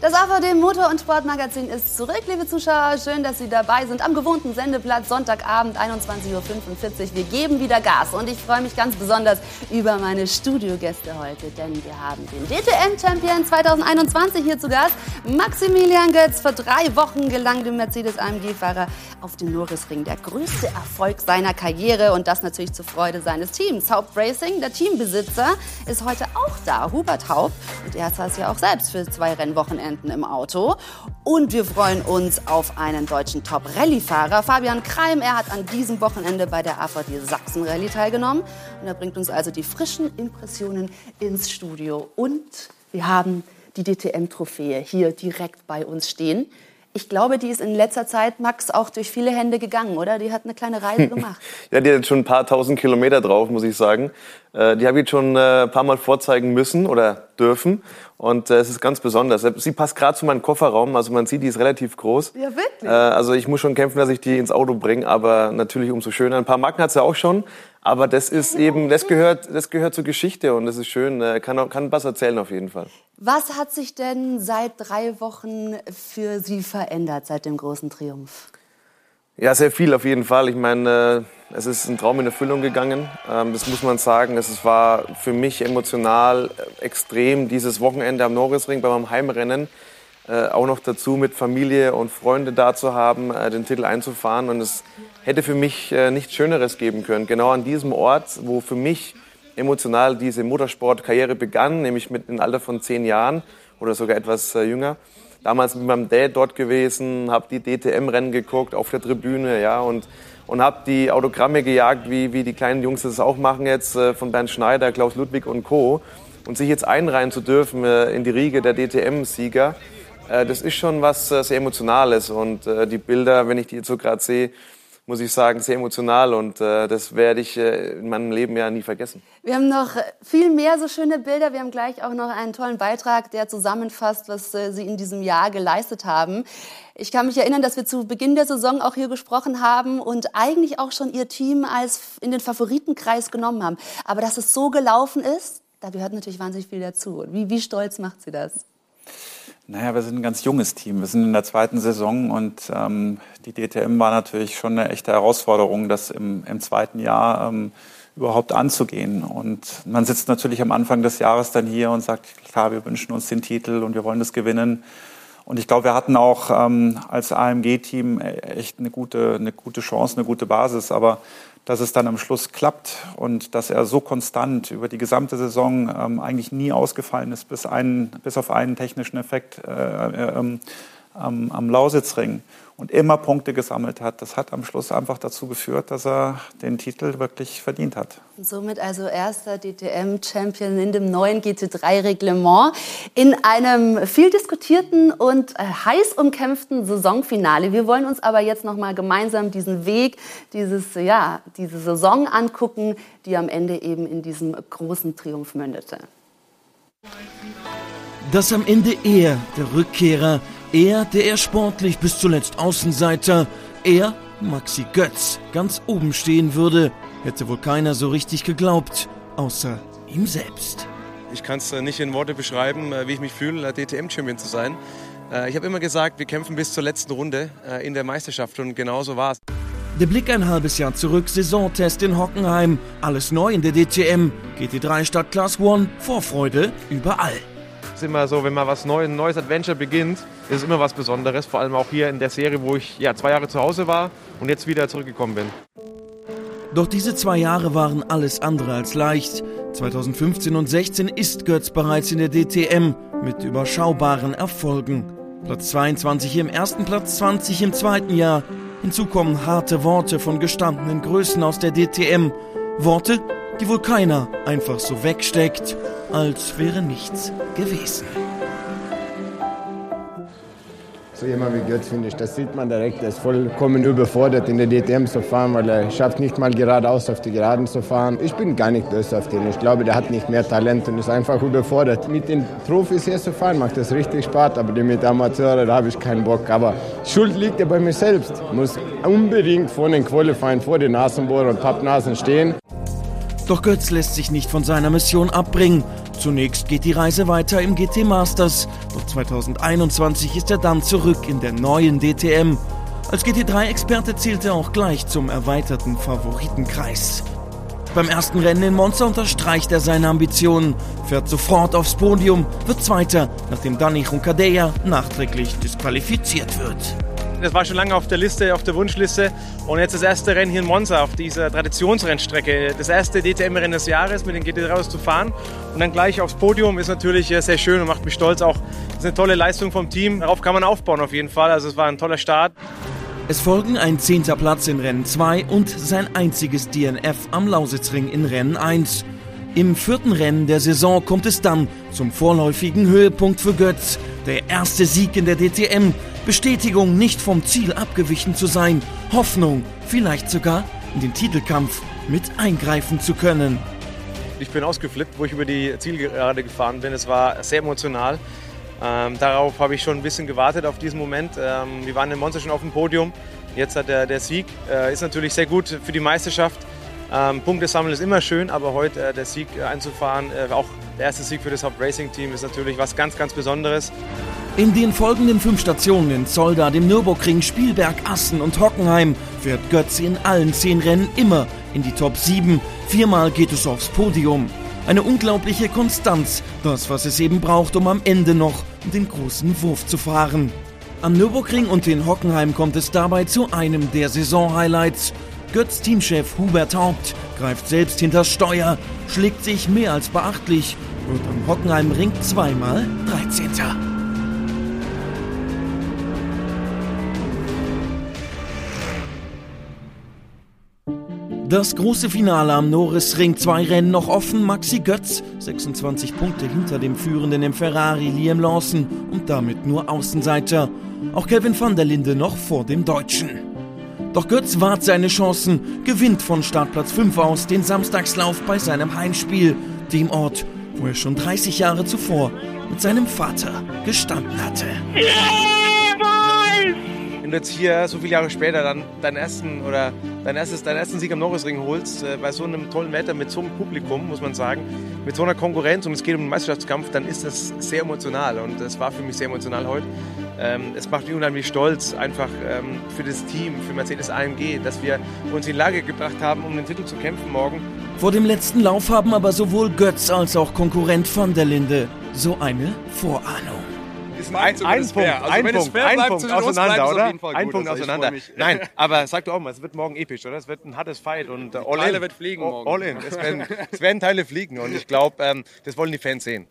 Das AVD Motor- und Sportmagazin ist zurück, liebe Zuschauer. Schön, dass Sie dabei sind am gewohnten Sendeplatz Sonntagabend 21.45 Uhr. Wir geben wieder Gas und ich freue mich ganz besonders über meine Studiogäste heute, denn wir haben den DTM-Champion 2021 hier zu Gast, Maximilian Götz. Vor drei Wochen gelang dem Mercedes-AMG-Fahrer auf dem Norrisring der größte Erfolg seiner Karriere und das natürlich zur Freude seines Teams. Haupt Racing, der Teambesitzer, ist heute auch da, Hubert Haupt. Und er saß ja auch selbst für zwei Rennwochenenden Wochenenden im Auto. Und wir freuen uns auf einen deutschen Top-Rallye-Fahrer, Fabian Kreim. Er hat an diesem Wochenende bei der AVD Sachsen Rallye teilgenommen. Und er bringt uns also die frischen Impressionen ins Studio. Und wir haben die DTM-Trophäe hier direkt bei uns stehen. Ich glaube, die ist in letzter Zeit, Max, auch durch viele Hände gegangen, oder? Die hat eine kleine Reise gemacht. ja, die hat schon ein paar tausend Kilometer drauf, muss ich sagen. Äh, die habe ich schon äh, ein paar Mal vorzeigen müssen oder dürfen. Und äh, es ist ganz besonders. Sie passt gerade zu meinem Kofferraum. Also man sieht, die ist relativ groß. Ja, wirklich? also ich muss schon kämpfen, dass ich die ins Auto bringe. Aber natürlich umso schöner. Ein paar Marken hat sie auch schon. Aber das ist eben, das gehört, das gehört zur Geschichte und das ist schön. Kann, kann was erzählen auf jeden Fall. Was hat sich denn seit drei Wochen für Sie verändert, seit dem großen Triumph? Ja, sehr viel auf jeden Fall. Ich meine, es ist ein Traum in Erfüllung gegangen. Ähm, das muss man sagen. Es war für mich emotional extrem, dieses Wochenende am Norrisring bei meinem Heimrennen. Äh, auch noch dazu mit Familie und Freunde da zu haben, äh, den Titel einzufahren. Und es hätte für mich äh, nichts Schöneres geben können. Genau an diesem Ort, wo für mich emotional diese Motorsportkarriere begann, nämlich mit einem Alter von zehn Jahren oder sogar etwas jünger damals mit meinem Dad dort gewesen, habe die DTM-Rennen geguckt auf der Tribüne, ja, und und habe die Autogramme gejagt, wie, wie die kleinen Jungs das auch machen jetzt, äh, von Bernd Schneider, Klaus Ludwig und Co. Und sich jetzt einreihen zu dürfen äh, in die Riege der DTM-Sieger, äh, das ist schon was sehr Emotionales. Und die Bilder, wenn ich die jetzt so gerade sehe, muss ich sagen, sehr emotional und äh, das werde ich äh, in meinem Leben ja nie vergessen. Wir haben noch viel mehr so schöne Bilder. Wir haben gleich auch noch einen tollen Beitrag, der zusammenfasst, was äh, Sie in diesem Jahr geleistet haben. Ich kann mich erinnern, dass wir zu Beginn der Saison auch hier gesprochen haben und eigentlich auch schon Ihr Team als in den Favoritenkreis genommen haben. Aber dass es so gelaufen ist, da gehört natürlich wahnsinnig viel dazu. Wie, wie stolz macht Sie das? Naja, wir sind ein ganz junges Team. Wir sind in der zweiten Saison und ähm, die DTM war natürlich schon eine echte Herausforderung, das im, im zweiten Jahr ähm, überhaupt anzugehen. Und man sitzt natürlich am Anfang des Jahres dann hier und sagt, klar, wir wünschen uns den Titel und wir wollen das gewinnen. Und ich glaube, wir hatten auch ähm, als AMG-Team echt eine gute, eine gute Chance, eine gute Basis. Aber dass es dann am Schluss klappt und dass er so konstant über die gesamte Saison ähm, eigentlich nie ausgefallen ist, bis, einen, bis auf einen technischen Effekt äh, äh, ähm, am, am Lausitzring und immer Punkte gesammelt hat. Das hat am Schluss einfach dazu geführt, dass er den Titel wirklich verdient hat. Somit also erster DTM-Champion in dem neuen GT3-Reglement in einem viel diskutierten und äh, heiß umkämpften Saisonfinale. Wir wollen uns aber jetzt noch mal gemeinsam diesen Weg, dieses, ja, diese Saison angucken, die am Ende eben in diesem großen Triumph mündete. Dass am Ende er, der Rückkehrer, er, der er sportlich bis zuletzt Außenseiter, er, Maxi Götz, ganz oben stehen würde, hätte wohl keiner so richtig geglaubt, außer ihm selbst. Ich kann es äh, nicht in Worte beschreiben, äh, wie ich mich fühle, DTM-Champion zu sein. Äh, ich habe immer gesagt, wir kämpfen bis zur letzten Runde in der Meisterschaft und genau so war es. Der Blick ein halbes Jahr zurück, Saisontest in Hockenheim. Alles neu in der DTM. GT3 statt Class One, Vorfreude überall ist immer so, wenn mal was Neues, ein neues Adventure beginnt, ist immer was Besonderes. Vor allem auch hier in der Serie, wo ich ja, zwei Jahre zu Hause war und jetzt wieder zurückgekommen bin. Doch diese zwei Jahre waren alles andere als leicht. 2015 und 16 ist Götz bereits in der DTM mit überschaubaren Erfolgen. Platz 22 im ersten, Platz 20 im zweiten Jahr. Hinzu kommen harte Worte von gestandenen Größen aus der DTM. Worte, die wohl keiner einfach so wegsteckt als wäre nichts gewesen. So jemand wie Götz, finde ich, das sieht man direkt, er ist vollkommen überfordert in der DTM zu fahren, weil er schafft nicht mal geradeaus auf die Geraden zu fahren. Ich bin gar nicht böse auf den. Ich glaube, der hat nicht mehr Talent und ist einfach überfordert. Mit den Profis hier zu fahren macht das richtig Spaß, aber mit Amateuren, da habe ich keinen Bock. Aber Schuld liegt ja bei mir selbst. Muss unbedingt vor den Qualifying, vor den Nasenbohrern und Pappnasen stehen. Doch Götz lässt sich nicht von seiner Mission abbringen. Zunächst geht die Reise weiter im GT Masters, doch 2021 ist er dann zurück in der neuen DTM. Als GT3-Experte zählt er auch gleich zum erweiterten Favoritenkreis. Beim ersten Rennen in Monza unterstreicht er seine Ambitionen, fährt sofort aufs Podium, wird Zweiter, nachdem Dani Juncadeja nachträglich disqualifiziert wird. Das war schon lange auf der Liste, auf der Wunschliste. Und jetzt das erste Rennen hier in Monza auf dieser Traditionsrennstrecke. Das erste DTM-Rennen des Jahres mit den GT3 zu fahren und dann gleich aufs Podium ist natürlich sehr schön und macht mich stolz. Auch das ist eine tolle Leistung vom Team. Darauf kann man aufbauen auf jeden Fall. Also es war ein toller Start. Es folgen ein zehnter Platz in Rennen 2 und sein einziges DNF am Lausitzring in Rennen 1. Im vierten Rennen der Saison kommt es dann zum vorläufigen Höhepunkt für Götz. Der erste Sieg in der DTM Bestätigung, nicht vom Ziel abgewichen zu sein, Hoffnung, vielleicht sogar in den Titelkampf mit eingreifen zu können. Ich bin ausgeflippt, wo ich über die Zielgerade gefahren bin. Es war sehr emotional. Ähm, darauf habe ich schon ein bisschen gewartet auf diesen Moment. Ähm, wir waren im Monster schon auf dem Podium. Jetzt hat der, der Sieg. Äh, ist natürlich sehr gut für die Meisterschaft. Ähm, Punkte sammeln ist immer schön, aber heute äh, der Sieg einzufahren, äh, auch der erste Sieg für das Haupt-Racing-Team ist natürlich was ganz, ganz Besonderes. In den folgenden fünf Stationen in Zolda, dem Nürburgring, Spielberg, Assen und Hockenheim fährt Götze in allen zehn Rennen immer in die Top 7. Viermal geht es aufs Podium. Eine unglaubliche Konstanz, das, was es eben braucht, um am Ende noch den großen Wurf zu fahren. Am Nürburgring und in Hockenheim kommt es dabei zu einem der Saison-Highlights. Götz Teamchef Hubert Haupt greift selbst hinter Steuer, schlägt sich mehr als beachtlich und am Hockenheimring zweimal 13. Das große Finale am Norrisring, zwei Rennen noch offen. Maxi Götz, 26 Punkte hinter dem Führenden im Ferrari Liam Lawson und damit nur Außenseiter. Auch Kevin van der Linde noch vor dem Deutschen. Doch Götz wahrt seine Chancen, gewinnt von Startplatz 5 aus den Samstagslauf bei seinem Heimspiel, dem Ort, wo er schon 30 Jahre zuvor mit seinem Vater gestanden hatte. Yeah! Wenn du jetzt hier so viele Jahre später dann deinen ersten oder dein erstes, deinen ersten Sieg am Norrisring holst, äh, bei so einem tollen Wetter, mit so einem Publikum, muss man sagen, mit so einer Konkurrenz und es geht um den Meisterschaftskampf, dann ist das sehr emotional und es war für mich sehr emotional heute. Ähm, es macht mich unheimlich stolz, einfach ähm, für das Team, für Mercedes AMG, dass wir uns in Lage gebracht haben, um den Titel zu kämpfen morgen. Vor dem letzten Lauf haben aber sowohl Götz als auch Konkurrent van der Linde so eine Vorahnung ein, ein Punkt, also ein Punkt, ein Punkt auseinander, oder? Ein gut, Punkt also auseinander. Nein, aber sag doch auch mal, es wird morgen episch, oder? Es wird ein hartes Fight und uh, all Teile in. wird fliegen morgen. All in. Es werden, es werden Teile fliegen und ich glaube, ähm, das wollen die Fans sehen.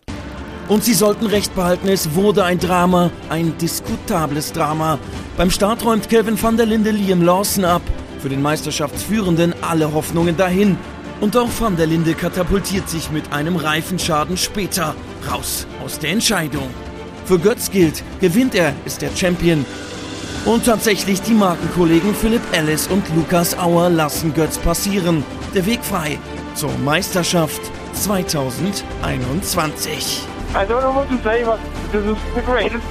Und sie sollten recht behalten, es wurde ein Drama, ein diskutables Drama. Beim Start räumt Kevin van der Linde Liam Lawson ab. Für den Meisterschaftsführenden alle Hoffnungen dahin. Und auch van der Linde katapultiert sich mit einem Reifenschaden später raus aus der Entscheidung. Für Götz gilt, gewinnt er, ist der Champion. Und tatsächlich die Markenkollegen Philipp Ellis und Lukas Auer lassen Götz passieren. Der Weg frei zur Meisterschaft 2021. I don't know what to say, but this is the greatest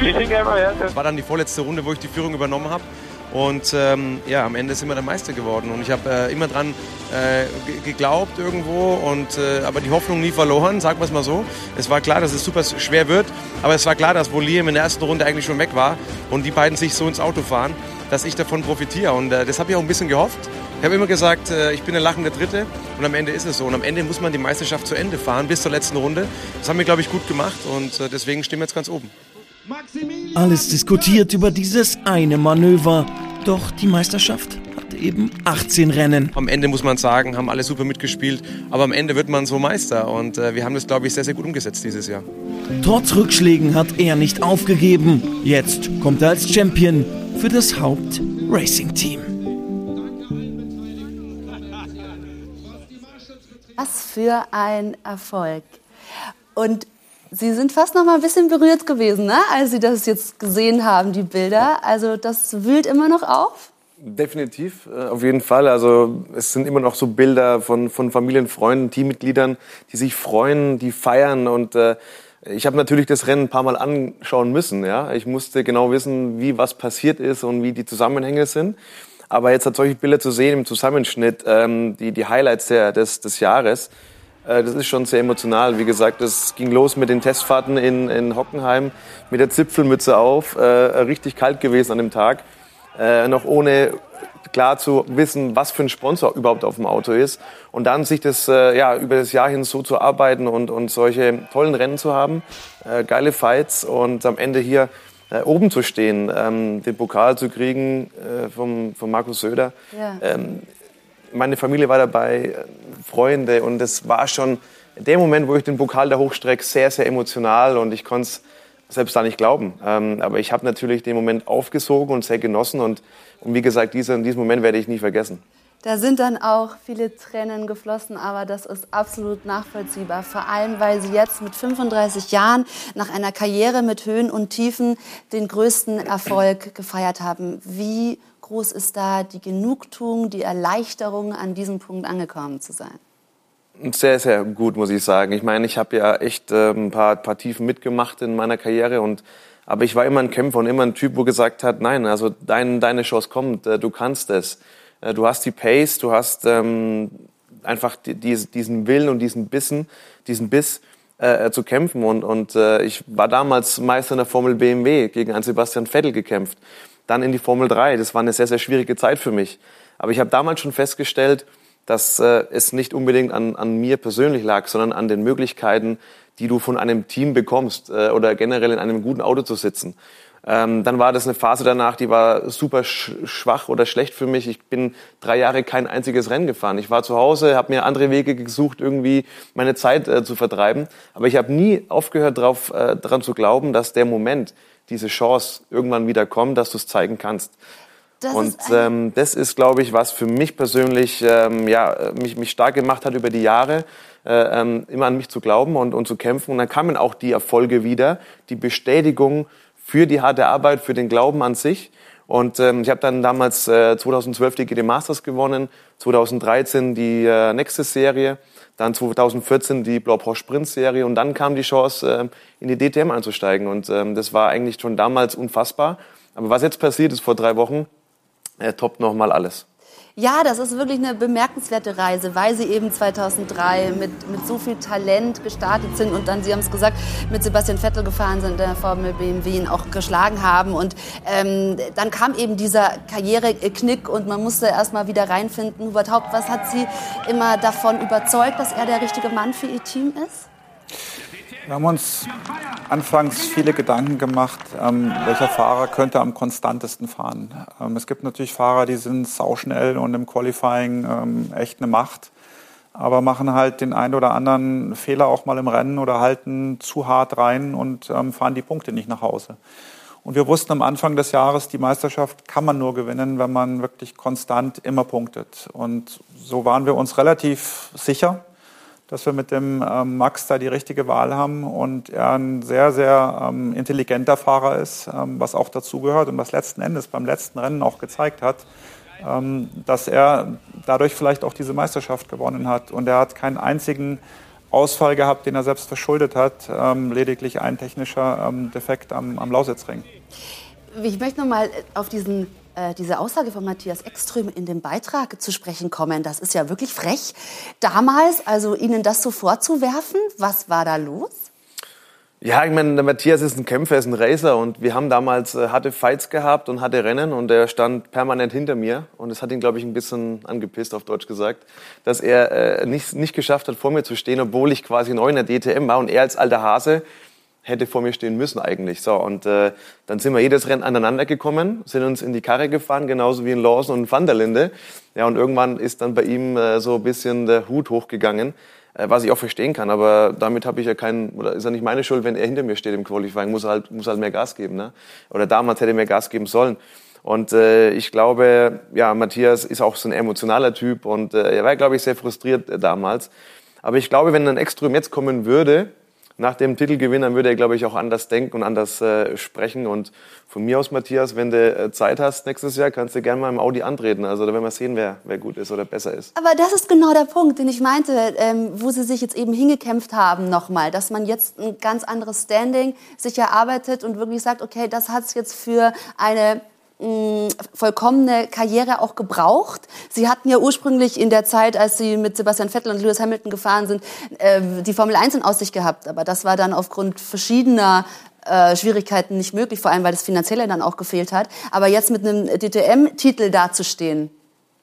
feeling ever. Das war dann die vorletzte Runde, wo ich die Führung übernommen habe. Und ähm, ja, am Ende sind wir der Meister geworden. Und ich habe äh, immer dran äh, geglaubt irgendwo, und, äh, aber die Hoffnung nie verloren, sagen wir es mal so. Es war klar, dass es super schwer wird, aber es war klar, dass Liam in der ersten Runde eigentlich schon weg war und die beiden sich so ins Auto fahren, dass ich davon profitiere. Und äh, das habe ich auch ein bisschen gehofft. Ich habe immer gesagt, äh, ich bin der lachende Dritte und am Ende ist es so. Und am Ende muss man die Meisterschaft zu Ende fahren, bis zur letzten Runde. Das haben wir, glaube ich, gut gemacht und äh, deswegen stehen wir jetzt ganz oben. Alles diskutiert über dieses eine Manöver. Doch die Meisterschaft hat eben 18 Rennen. Am Ende muss man sagen, haben alle super mitgespielt. Aber am Ende wird man so Meister. Und äh, wir haben das, glaube ich, sehr, sehr gut umgesetzt dieses Jahr. Trotz Rückschlägen hat er nicht aufgegeben. Jetzt kommt er als Champion für das Haupt-Racing-Team. Was für ein Erfolg. Und Sie sind fast noch mal ein bisschen berührt gewesen, ne? als Sie das jetzt gesehen haben, die Bilder. Also das wühlt immer noch auf? Definitiv, äh, auf jeden Fall. Also es sind immer noch so Bilder von, von Familien, Freunden, Teammitgliedern, die sich freuen, die feiern. Und äh, ich habe natürlich das Rennen ein paar Mal anschauen müssen. Ja? Ich musste genau wissen, wie was passiert ist und wie die Zusammenhänge sind. Aber jetzt hat solche Bilder zu sehen im Zusammenschnitt, ähm, die, die Highlights der, des, des Jahres, das ist schon sehr emotional. Wie gesagt, es ging los mit den Testfahrten in, in Hockenheim mit der Zipfelmütze auf. Äh, richtig kalt gewesen an dem Tag. Äh, noch ohne klar zu wissen, was für ein Sponsor überhaupt auf dem Auto ist. Und dann sich das äh, ja, über das Jahr hin so zu arbeiten und, und solche tollen Rennen zu haben, äh, geile Fights und am Ende hier äh, oben zu stehen, ähm, den Pokal zu kriegen äh, vom, von Markus Söder. Ja. Ähm, meine Familie war dabei, Freunde und es war schon der Moment, wo ich den Pokal da hochstrecke, sehr, sehr emotional und ich konnte es selbst da nicht glauben. Ähm, aber ich habe natürlich den Moment aufgesogen und sehr genossen und, und wie gesagt, diesen, diesen Moment werde ich nie vergessen. Da sind dann auch viele Tränen geflossen, aber das ist absolut nachvollziehbar. Vor allem, weil Sie jetzt mit 35 Jahren nach einer Karriere mit Höhen und Tiefen den größten Erfolg gefeiert haben. Wie groß ist da die Genugtuung, die Erleichterung, an diesem Punkt angekommen zu sein? Sehr, sehr gut, muss ich sagen. Ich meine, ich habe ja echt äh, ein paar, paar Tiefen mitgemacht in meiner Karriere und aber ich war immer ein Kämpfer und immer ein Typ, wo gesagt hat, nein, also dein, deine Chance kommt, äh, du kannst es. Äh, du hast die Pace, du hast ähm, einfach die, die, diesen Willen und diesen Bissen, diesen Biss äh, zu kämpfen. Und, und ich war damals Meister in der Formel BMW gegen einen Sebastian Vettel gekämpft dann in die Formel 3. Das war eine sehr, sehr schwierige Zeit für mich. Aber ich habe damals schon festgestellt, dass äh, es nicht unbedingt an, an mir persönlich lag, sondern an den Möglichkeiten, die du von einem Team bekommst äh, oder generell in einem guten Auto zu sitzen. Ähm, dann war das eine Phase danach, die war super schwach oder schlecht für mich. Ich bin drei Jahre kein einziges Rennen gefahren. Ich war zu Hause, habe mir andere Wege gesucht, irgendwie meine Zeit äh, zu vertreiben. Aber ich habe nie aufgehört, darauf, äh, daran zu glauben, dass der Moment, diese Chance irgendwann wieder kommt, dass du es zeigen kannst. Das und ähm, das ist, glaube ich, was für mich persönlich ähm, ja, mich, mich stark gemacht hat über die Jahre, äh, ähm, immer an mich zu glauben und, und zu kämpfen. Und dann kamen auch die Erfolge wieder, die Bestätigung für die harte Arbeit, für den Glauben an sich. Und ähm, ich habe dann damals äh, 2012 die GD Masters gewonnen, 2013 die äh, nächste Serie dann 2014 die Blaupau Sprint Serie und dann kam die Chance, äh, in die DTM einzusteigen. Und ähm, das war eigentlich schon damals unfassbar. Aber was jetzt passiert ist vor drei Wochen, äh, toppt nochmal alles. Ja, das ist wirklich eine bemerkenswerte Reise, weil Sie eben 2003 mit, mit so viel Talent gestartet sind und dann, Sie haben es gesagt, mit Sebastian Vettel gefahren sind, der Formel BMW ihn auch geschlagen haben. Und ähm, dann kam eben dieser Karriereknick und man musste erst mal wieder reinfinden. Hubert Haupt, was hat Sie immer davon überzeugt, dass er der richtige Mann für Ihr Team ist? Wir haben uns anfangs viele Gedanken gemacht, ähm, welcher Fahrer könnte am konstantesten fahren. Ähm, es gibt natürlich Fahrer, die sind sauschnell und im Qualifying ähm, echt eine Macht, aber machen halt den einen oder anderen Fehler auch mal im Rennen oder halten zu hart rein und ähm, fahren die Punkte nicht nach Hause. Und wir wussten am Anfang des Jahres, die Meisterschaft kann man nur gewinnen, wenn man wirklich konstant immer punktet. Und so waren wir uns relativ sicher dass wir mit dem ähm, Max da die richtige Wahl haben und er ein sehr, sehr ähm, intelligenter Fahrer ist, ähm, was auch dazugehört und was letzten Endes beim letzten Rennen auch gezeigt hat, ähm, dass er dadurch vielleicht auch diese Meisterschaft gewonnen hat. Und er hat keinen einzigen Ausfall gehabt, den er selbst verschuldet hat, ähm, lediglich ein technischer ähm, Defekt am, am Lausitzring. Ich möchte noch mal auf diesen äh, diese Aussage von Matthias Ekström in dem Beitrag zu sprechen kommen. Das ist ja wirklich frech. Damals, also Ihnen das so vorzuwerfen, was war da los? Ja, ich meine, der Matthias ist ein Kämpfer, ist ein Racer und wir haben damals äh, harte Fights gehabt und harte Rennen und er stand permanent hinter mir und es hat ihn, glaube ich, ein bisschen angepisst, auf Deutsch gesagt, dass er äh, nicht, nicht geschafft hat, vor mir zu stehen, obwohl ich quasi neu in der DTM war und er als alter Hase hätte vor mir stehen müssen eigentlich. So, und äh, dann sind wir jedes Rennen aneinander gekommen, sind uns in die Karre gefahren, genauso wie in Lawson und Van der Linde. Ja, und irgendwann ist dann bei ihm äh, so ein bisschen der Hut hochgegangen, äh, was ich auch verstehen kann. Aber damit habe ich ja keinen, oder ist ja nicht meine Schuld, wenn er hinter mir steht im Qualifying, muss er halt, muss halt mehr Gas geben. Ne? Oder damals hätte er mehr Gas geben sollen. Und äh, ich glaube, ja, Matthias ist auch so ein emotionaler Typ und äh, er war, glaube ich, sehr frustriert äh, damals. Aber ich glaube, wenn ein Extrem jetzt kommen würde, nach dem Titelgewinn, dann würde er, glaube ich, auch anders denken und anders äh, sprechen. Und von mir aus, Matthias, wenn du äh, Zeit hast nächstes Jahr, kannst du gerne mal im Audi antreten. Also da werden wir sehen, wer, wer gut ist oder besser ist. Aber das ist genau der Punkt, den ich meinte, ähm, wo sie sich jetzt eben hingekämpft haben nochmal, dass man jetzt ein ganz anderes Standing sich erarbeitet und wirklich sagt, okay, das hat es jetzt für eine vollkommene Karriere auch gebraucht. Sie hatten ja ursprünglich in der Zeit, als Sie mit Sebastian Vettel und Lewis Hamilton gefahren sind, äh, die Formel 1 in Aussicht gehabt. Aber das war dann aufgrund verschiedener äh, Schwierigkeiten nicht möglich, vor allem weil das Finanzielle dann auch gefehlt hat. Aber jetzt mit einem DTM-Titel dazustehen,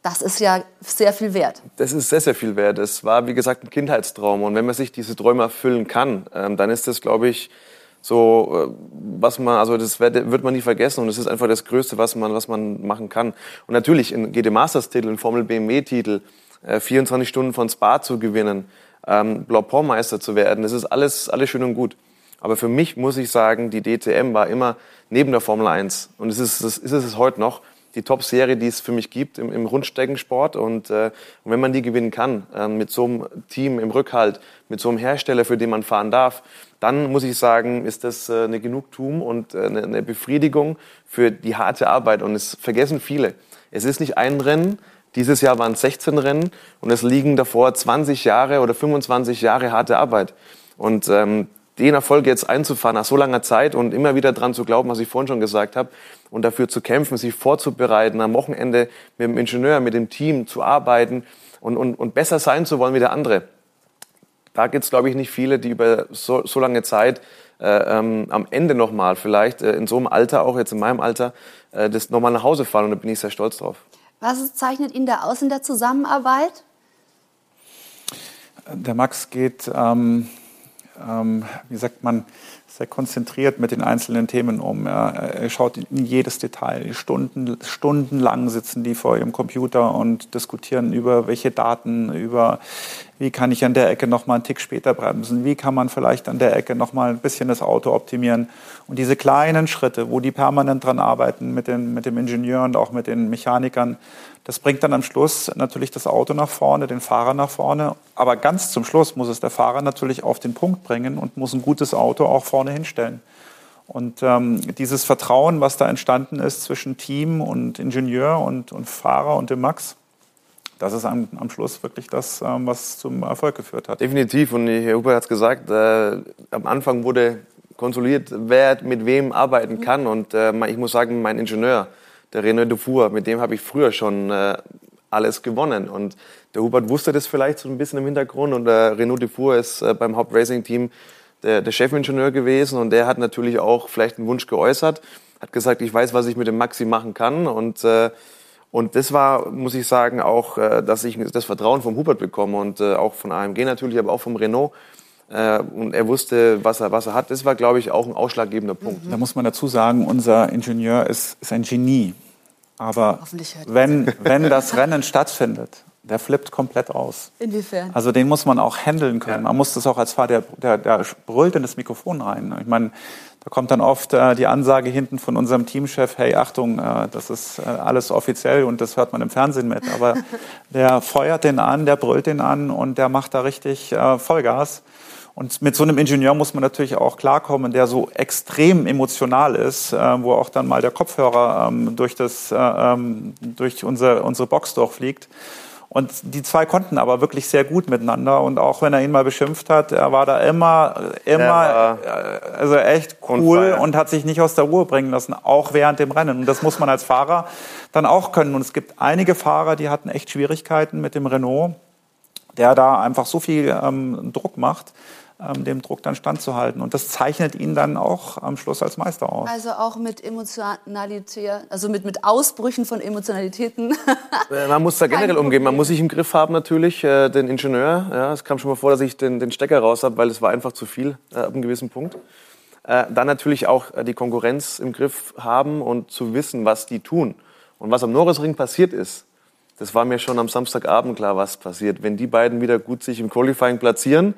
das ist ja sehr viel wert. Das ist sehr, sehr viel wert. Es war, wie gesagt, ein Kindheitstraum. Und wenn man sich diese Träume erfüllen kann, ähm, dann ist das, glaube ich, so äh, was man also das wird, wird man nie vergessen und es ist einfach das Größte was man was man machen kann. Und natürlich ein GT Masters Titel ein Formel BMW Titel äh, 24 Stunden von Spa zu gewinnen ähm, Blancpain Meister zu werden das ist alles alles schön und gut. Aber für mich muss ich sagen die DTM war immer neben der Formel 1 und es ist es ist es heute noch die Top-Serie, die es für mich gibt im, im Rundsteckensport. Und, äh, und wenn man die gewinnen kann, äh, mit so einem Team im Rückhalt, mit so einem Hersteller, für den man fahren darf, dann muss ich sagen, ist das äh, eine Genugtuung und äh, eine, eine Befriedigung für die harte Arbeit. Und es vergessen viele. Es ist nicht ein Rennen, dieses Jahr waren es 16 Rennen und es liegen davor 20 Jahre oder 25 Jahre harte Arbeit. Und ähm, den Erfolg jetzt einzufahren nach so langer Zeit und immer wieder dran zu glauben, was ich vorhin schon gesagt habe, und dafür zu kämpfen, sich vorzubereiten, am Wochenende mit dem Ingenieur, mit dem Team zu arbeiten und, und, und besser sein zu wollen wie der andere. Da gibt es, glaube ich, nicht viele, die über so, so lange Zeit äh, ähm, am Ende nochmal, vielleicht äh, in so einem Alter, auch jetzt in meinem Alter, äh, das nochmal nach Hause fahren und da bin ich sehr stolz drauf. Was zeichnet ihn da aus in der Zusammenarbeit? Der Max geht, ähm, ähm, wie sagt man, sehr konzentriert mit den einzelnen Themen um. Er schaut in jedes Detail. Stunden, stundenlang sitzen die vor ihrem Computer und diskutieren über welche Daten, über wie kann ich an der Ecke noch mal einen Tick später bremsen, wie kann man vielleicht an der Ecke noch mal ein bisschen das Auto optimieren. Und diese kleinen Schritte, wo die permanent dran arbeiten mit, den, mit dem Ingenieur und auch mit den Mechanikern, das bringt dann am Schluss natürlich das Auto nach vorne, den Fahrer nach vorne. Aber ganz zum Schluss muss es der Fahrer natürlich auf den Punkt bringen und muss ein gutes Auto auch vorne hinstellen. Und ähm, dieses Vertrauen, was da entstanden ist zwischen Team und Ingenieur und, und Fahrer und dem Max, das ist am, am Schluss wirklich das, ähm, was zum Erfolg geführt hat. Definitiv. Und Herr Huber hat es gesagt, äh, am Anfang wurde konsolidiert, wer mit wem arbeiten kann. Und äh, ich muss sagen, mein Ingenieur, der René Dufour, mit dem habe ich früher schon äh, alles gewonnen. Und der Hubert wusste das vielleicht so ein bisschen im Hintergrund. Und der Renault Dufour ist äh, beim Hauptracing-Team der, der Chefingenieur gewesen. Und der hat natürlich auch vielleicht einen Wunsch geäußert, hat gesagt, ich weiß, was ich mit dem Maxi machen kann. Und, äh, und das war, muss ich sagen, auch, äh, dass ich das Vertrauen vom Hubert bekomme und äh, auch von AMG natürlich, aber auch vom Renault. Äh, und er wusste, was er, was er hat. Das war, glaube ich, auch ein ausschlaggebender Punkt. Da muss man dazu sagen, unser Ingenieur ist, ist ein Genie. Aber wenn, wenn das Rennen stattfindet, der flippt komplett aus. Inwiefern? Also den muss man auch handeln können. Man muss das auch als Fahrer, der, der, der brüllt in das Mikrofon rein. Ich meine, da kommt dann oft äh, die Ansage hinten von unserem Teamchef, hey, Achtung, äh, das ist äh, alles offiziell und das hört man im Fernsehen mit. Aber der feuert den an, der brüllt den an und der macht da richtig äh, Vollgas. Und mit so einem Ingenieur muss man natürlich auch klarkommen, der so extrem emotional ist, äh, wo auch dann mal der Kopfhörer ähm, durch, das, äh, ähm, durch unsere, unsere Box durchfliegt. Und die zwei konnten aber wirklich sehr gut miteinander. Und auch wenn er ihn mal beschimpft hat, er war da immer, immer, äh, also echt cool und hat sich nicht aus der Ruhe bringen lassen, auch während dem Rennen. Und das muss man als Fahrer dann auch können. Und es gibt einige Fahrer, die hatten echt Schwierigkeiten mit dem Renault, der da einfach so viel ähm, Druck macht dem Druck dann standzuhalten. Und das zeichnet ihn dann auch am Schluss als Meister aus. Also auch mit Emotionalität, also mit, mit Ausbrüchen von Emotionalitäten. Äh, man muss da generell umgehen. Man muss sich im Griff haben natürlich, äh, den Ingenieur. Ja, es kam schon mal vor, dass ich den, den Stecker raus habe, weil es war einfach zu viel äh, ab einem gewissen Punkt. Äh, dann natürlich auch äh, die Konkurrenz im Griff haben und zu wissen, was die tun. Und was am Norrisring passiert ist, das war mir schon am Samstagabend klar, was passiert. Wenn die beiden wieder gut sich im Qualifying platzieren,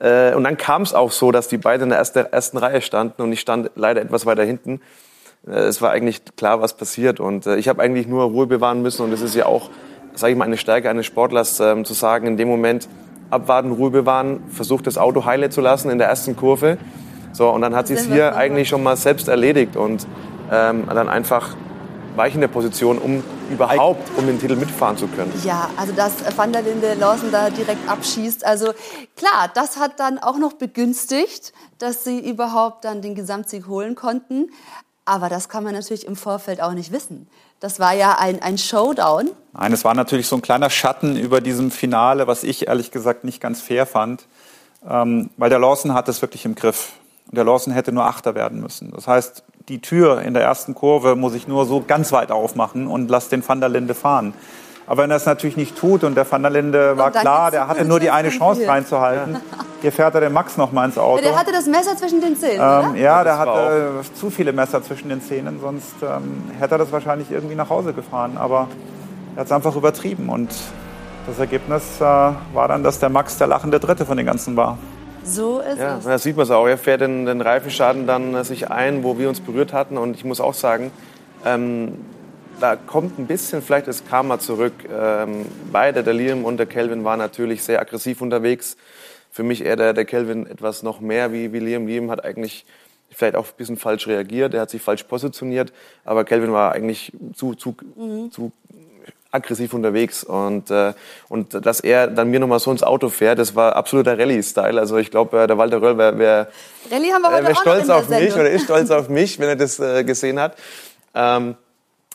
äh, und dann kam es auch so, dass die beiden in der ersten, ersten Reihe standen und ich stand leider etwas weiter hinten. Äh, es war eigentlich klar, was passiert. Und äh, ich habe eigentlich nur Ruhe bewahren müssen. Und es ist ja auch, sage ich mal, eine Stärke eines Sportlers, ähm, zu sagen, in dem Moment, abwarten, Ruhe bewahren, versucht das Auto heile zu lassen in der ersten Kurve. So, und dann hat sie es hier eigentlich schon mal selbst erledigt und ähm, dann einfach weichende Position, um überhaupt um den Titel mitfahren zu können. Ja, also dass Van der Linde Lawson da direkt abschießt. Also klar, das hat dann auch noch begünstigt, dass sie überhaupt dann den Gesamtsieg holen konnten. Aber das kann man natürlich im Vorfeld auch nicht wissen. Das war ja ein, ein Showdown. Nein, es war natürlich so ein kleiner Schatten über diesem Finale, was ich ehrlich gesagt nicht ganz fair fand. Ähm, weil der Lawson hat es wirklich im Griff. Und der Lawson hätte nur Achter werden müssen. Das heißt, die Tür in der ersten Kurve muss ich nur so ganz weit aufmachen und lass den Van der Linde fahren. Aber wenn er es natürlich nicht tut und der Van der Linde war klar, der hatte nur die eine Chance reinzuhalten. Hier fährt er den Max noch mal ins Auto. Der hatte das Messer zwischen den Zähnen, ähm, Ja, der hatte zu viele Messer zwischen den Zähnen, sonst ähm, hätte er das wahrscheinlich irgendwie nach Hause gefahren. Aber er hat es einfach übertrieben und das Ergebnis äh, war dann, dass der Max der lachende Dritte von den ganzen war. So ist ja, es. Da sieht man es auch. Er fährt den, den Reifenschaden dann äh, sich ein, wo wir uns berührt hatten. Und ich muss auch sagen, ähm, da kommt ein bisschen vielleicht das Karma zurück. Ähm, beide, der Liam und der Kelvin, waren natürlich sehr aggressiv unterwegs. Für mich eher der, der Kelvin etwas noch mehr wie, wie Liam. Liam hat eigentlich vielleicht auch ein bisschen falsch reagiert, er hat sich falsch positioniert, aber Kelvin war eigentlich zu, zu, mhm. zu aggressiv unterwegs und, äh, und dass er dann mir nochmal so ins Auto fährt, das war absoluter Rallye-Style. Also ich glaube, äh, der Walter Röll wäre wär, Rallye haben wir heute wär stolz auf mich oder ist stolz auf mich, wenn er das äh, gesehen hat. Ähm,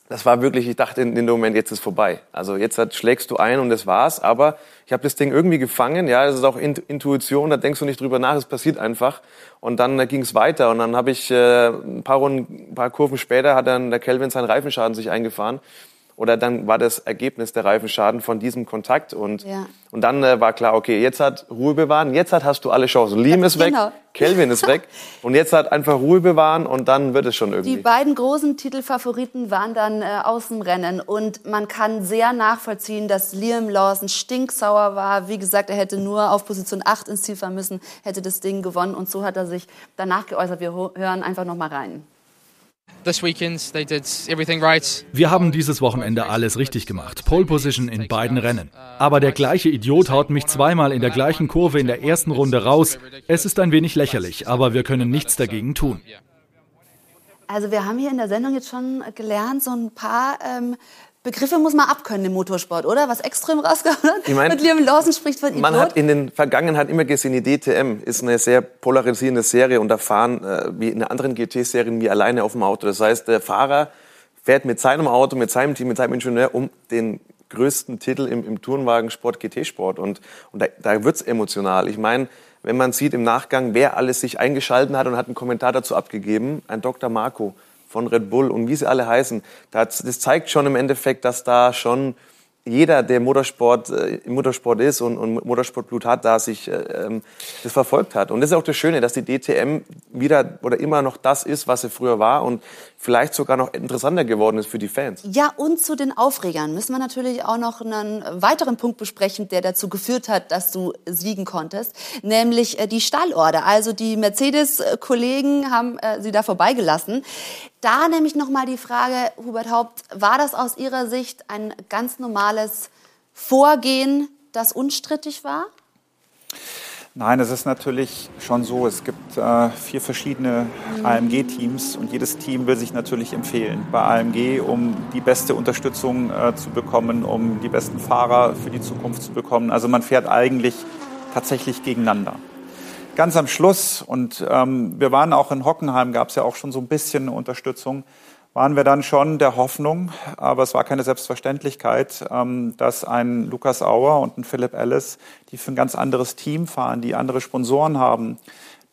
das war wirklich, ich dachte in, in dem Moment, jetzt ist vorbei. Also jetzt hat, schlägst du ein und das war's. Aber ich habe das Ding irgendwie gefangen. Ja, das ist auch Intuition, da denkst du nicht drüber nach, es passiert einfach. Und dann äh, ging es weiter. Und dann habe ich äh, ein paar Runden, ein paar Kurven später hat dann der Kelvin seinen Reifenschaden sich eingefahren oder dann war das Ergebnis der Reifenschaden von diesem Kontakt und, ja. und dann äh, war klar, okay, jetzt hat Ruhe bewahren, jetzt hat, hast du alle Chancen. Liam ist genau. weg, Kelvin ist weg und jetzt hat einfach Ruhe bewahren und dann wird es schon irgendwie. Die beiden großen Titelfavoriten waren dann äh, aus dem Rennen und man kann sehr nachvollziehen, dass Liam Lawson stinksauer war. Wie gesagt, er hätte nur auf Position 8 ins Ziel fahren müssen, hätte das Ding gewonnen und so hat er sich danach geäußert. Wir hören einfach noch mal rein. Wir haben dieses Wochenende alles richtig gemacht. Pole Position in beiden Rennen. Aber der gleiche Idiot haut mich zweimal in der gleichen Kurve in der ersten Runde raus. Es ist ein wenig lächerlich, aber wir können nichts dagegen tun. Also wir haben hier in der Sendung jetzt schon gelernt, so ein paar ähm, Begriffe muss man abkönnen im Motorsport, oder? Was extrem rausgehauen hat. Ich mein, Mit Liam Lawson spricht von Idiot. Man hat in den Vergangenen immer gesehen, die DTM ist eine sehr polarisierende Serie und da fahren äh, wie in anderen GT-Serien wie alleine auf dem Auto. Das heißt, der Fahrer fährt mit seinem Auto, mit seinem Team, mit seinem Ingenieur um den größten Titel im, im Tourenwagensport, GT-Sport. Und, und da, da wird's emotional. Ich meine, wenn man sieht im Nachgang, wer alles sich eingeschalten hat und hat einen Kommentar dazu abgegeben, ein Dr. Marco von Red Bull und wie sie alle heißen, das, das zeigt schon im Endeffekt, dass da schon jeder, der Motorsport, äh, Motorsport ist und, und Motorsportblut hat, da sich äh, ähm, das verfolgt hat. Und das ist auch das Schöne, dass die DTM wieder oder immer noch das ist, was sie früher war und vielleicht sogar noch interessanter geworden ist für die Fans. Ja, und zu den Aufregern müssen wir natürlich auch noch einen weiteren Punkt besprechen, der dazu geführt hat, dass du siegen konntest, nämlich äh, die Stallorder. Also die Mercedes-Kollegen haben äh, sie da vorbeigelassen. Da nämlich noch mal die Frage, Hubert Haupt, war das aus Ihrer Sicht ein ganz normales Vorgehen, das unstrittig war? Nein, es ist natürlich schon so. Es gibt äh, vier verschiedene mhm. AMG-Teams und jedes Team will sich natürlich empfehlen bei AMG, um die beste Unterstützung äh, zu bekommen, um die besten Fahrer für die Zukunft zu bekommen. Also man fährt eigentlich tatsächlich gegeneinander ganz am Schluss, und ähm, wir waren auch in Hockenheim, gab es ja auch schon so ein bisschen Unterstützung, waren wir dann schon der Hoffnung, aber es war keine Selbstverständlichkeit, ähm, dass ein Lukas Auer und ein Philipp Ellis, die für ein ganz anderes Team fahren, die andere Sponsoren haben,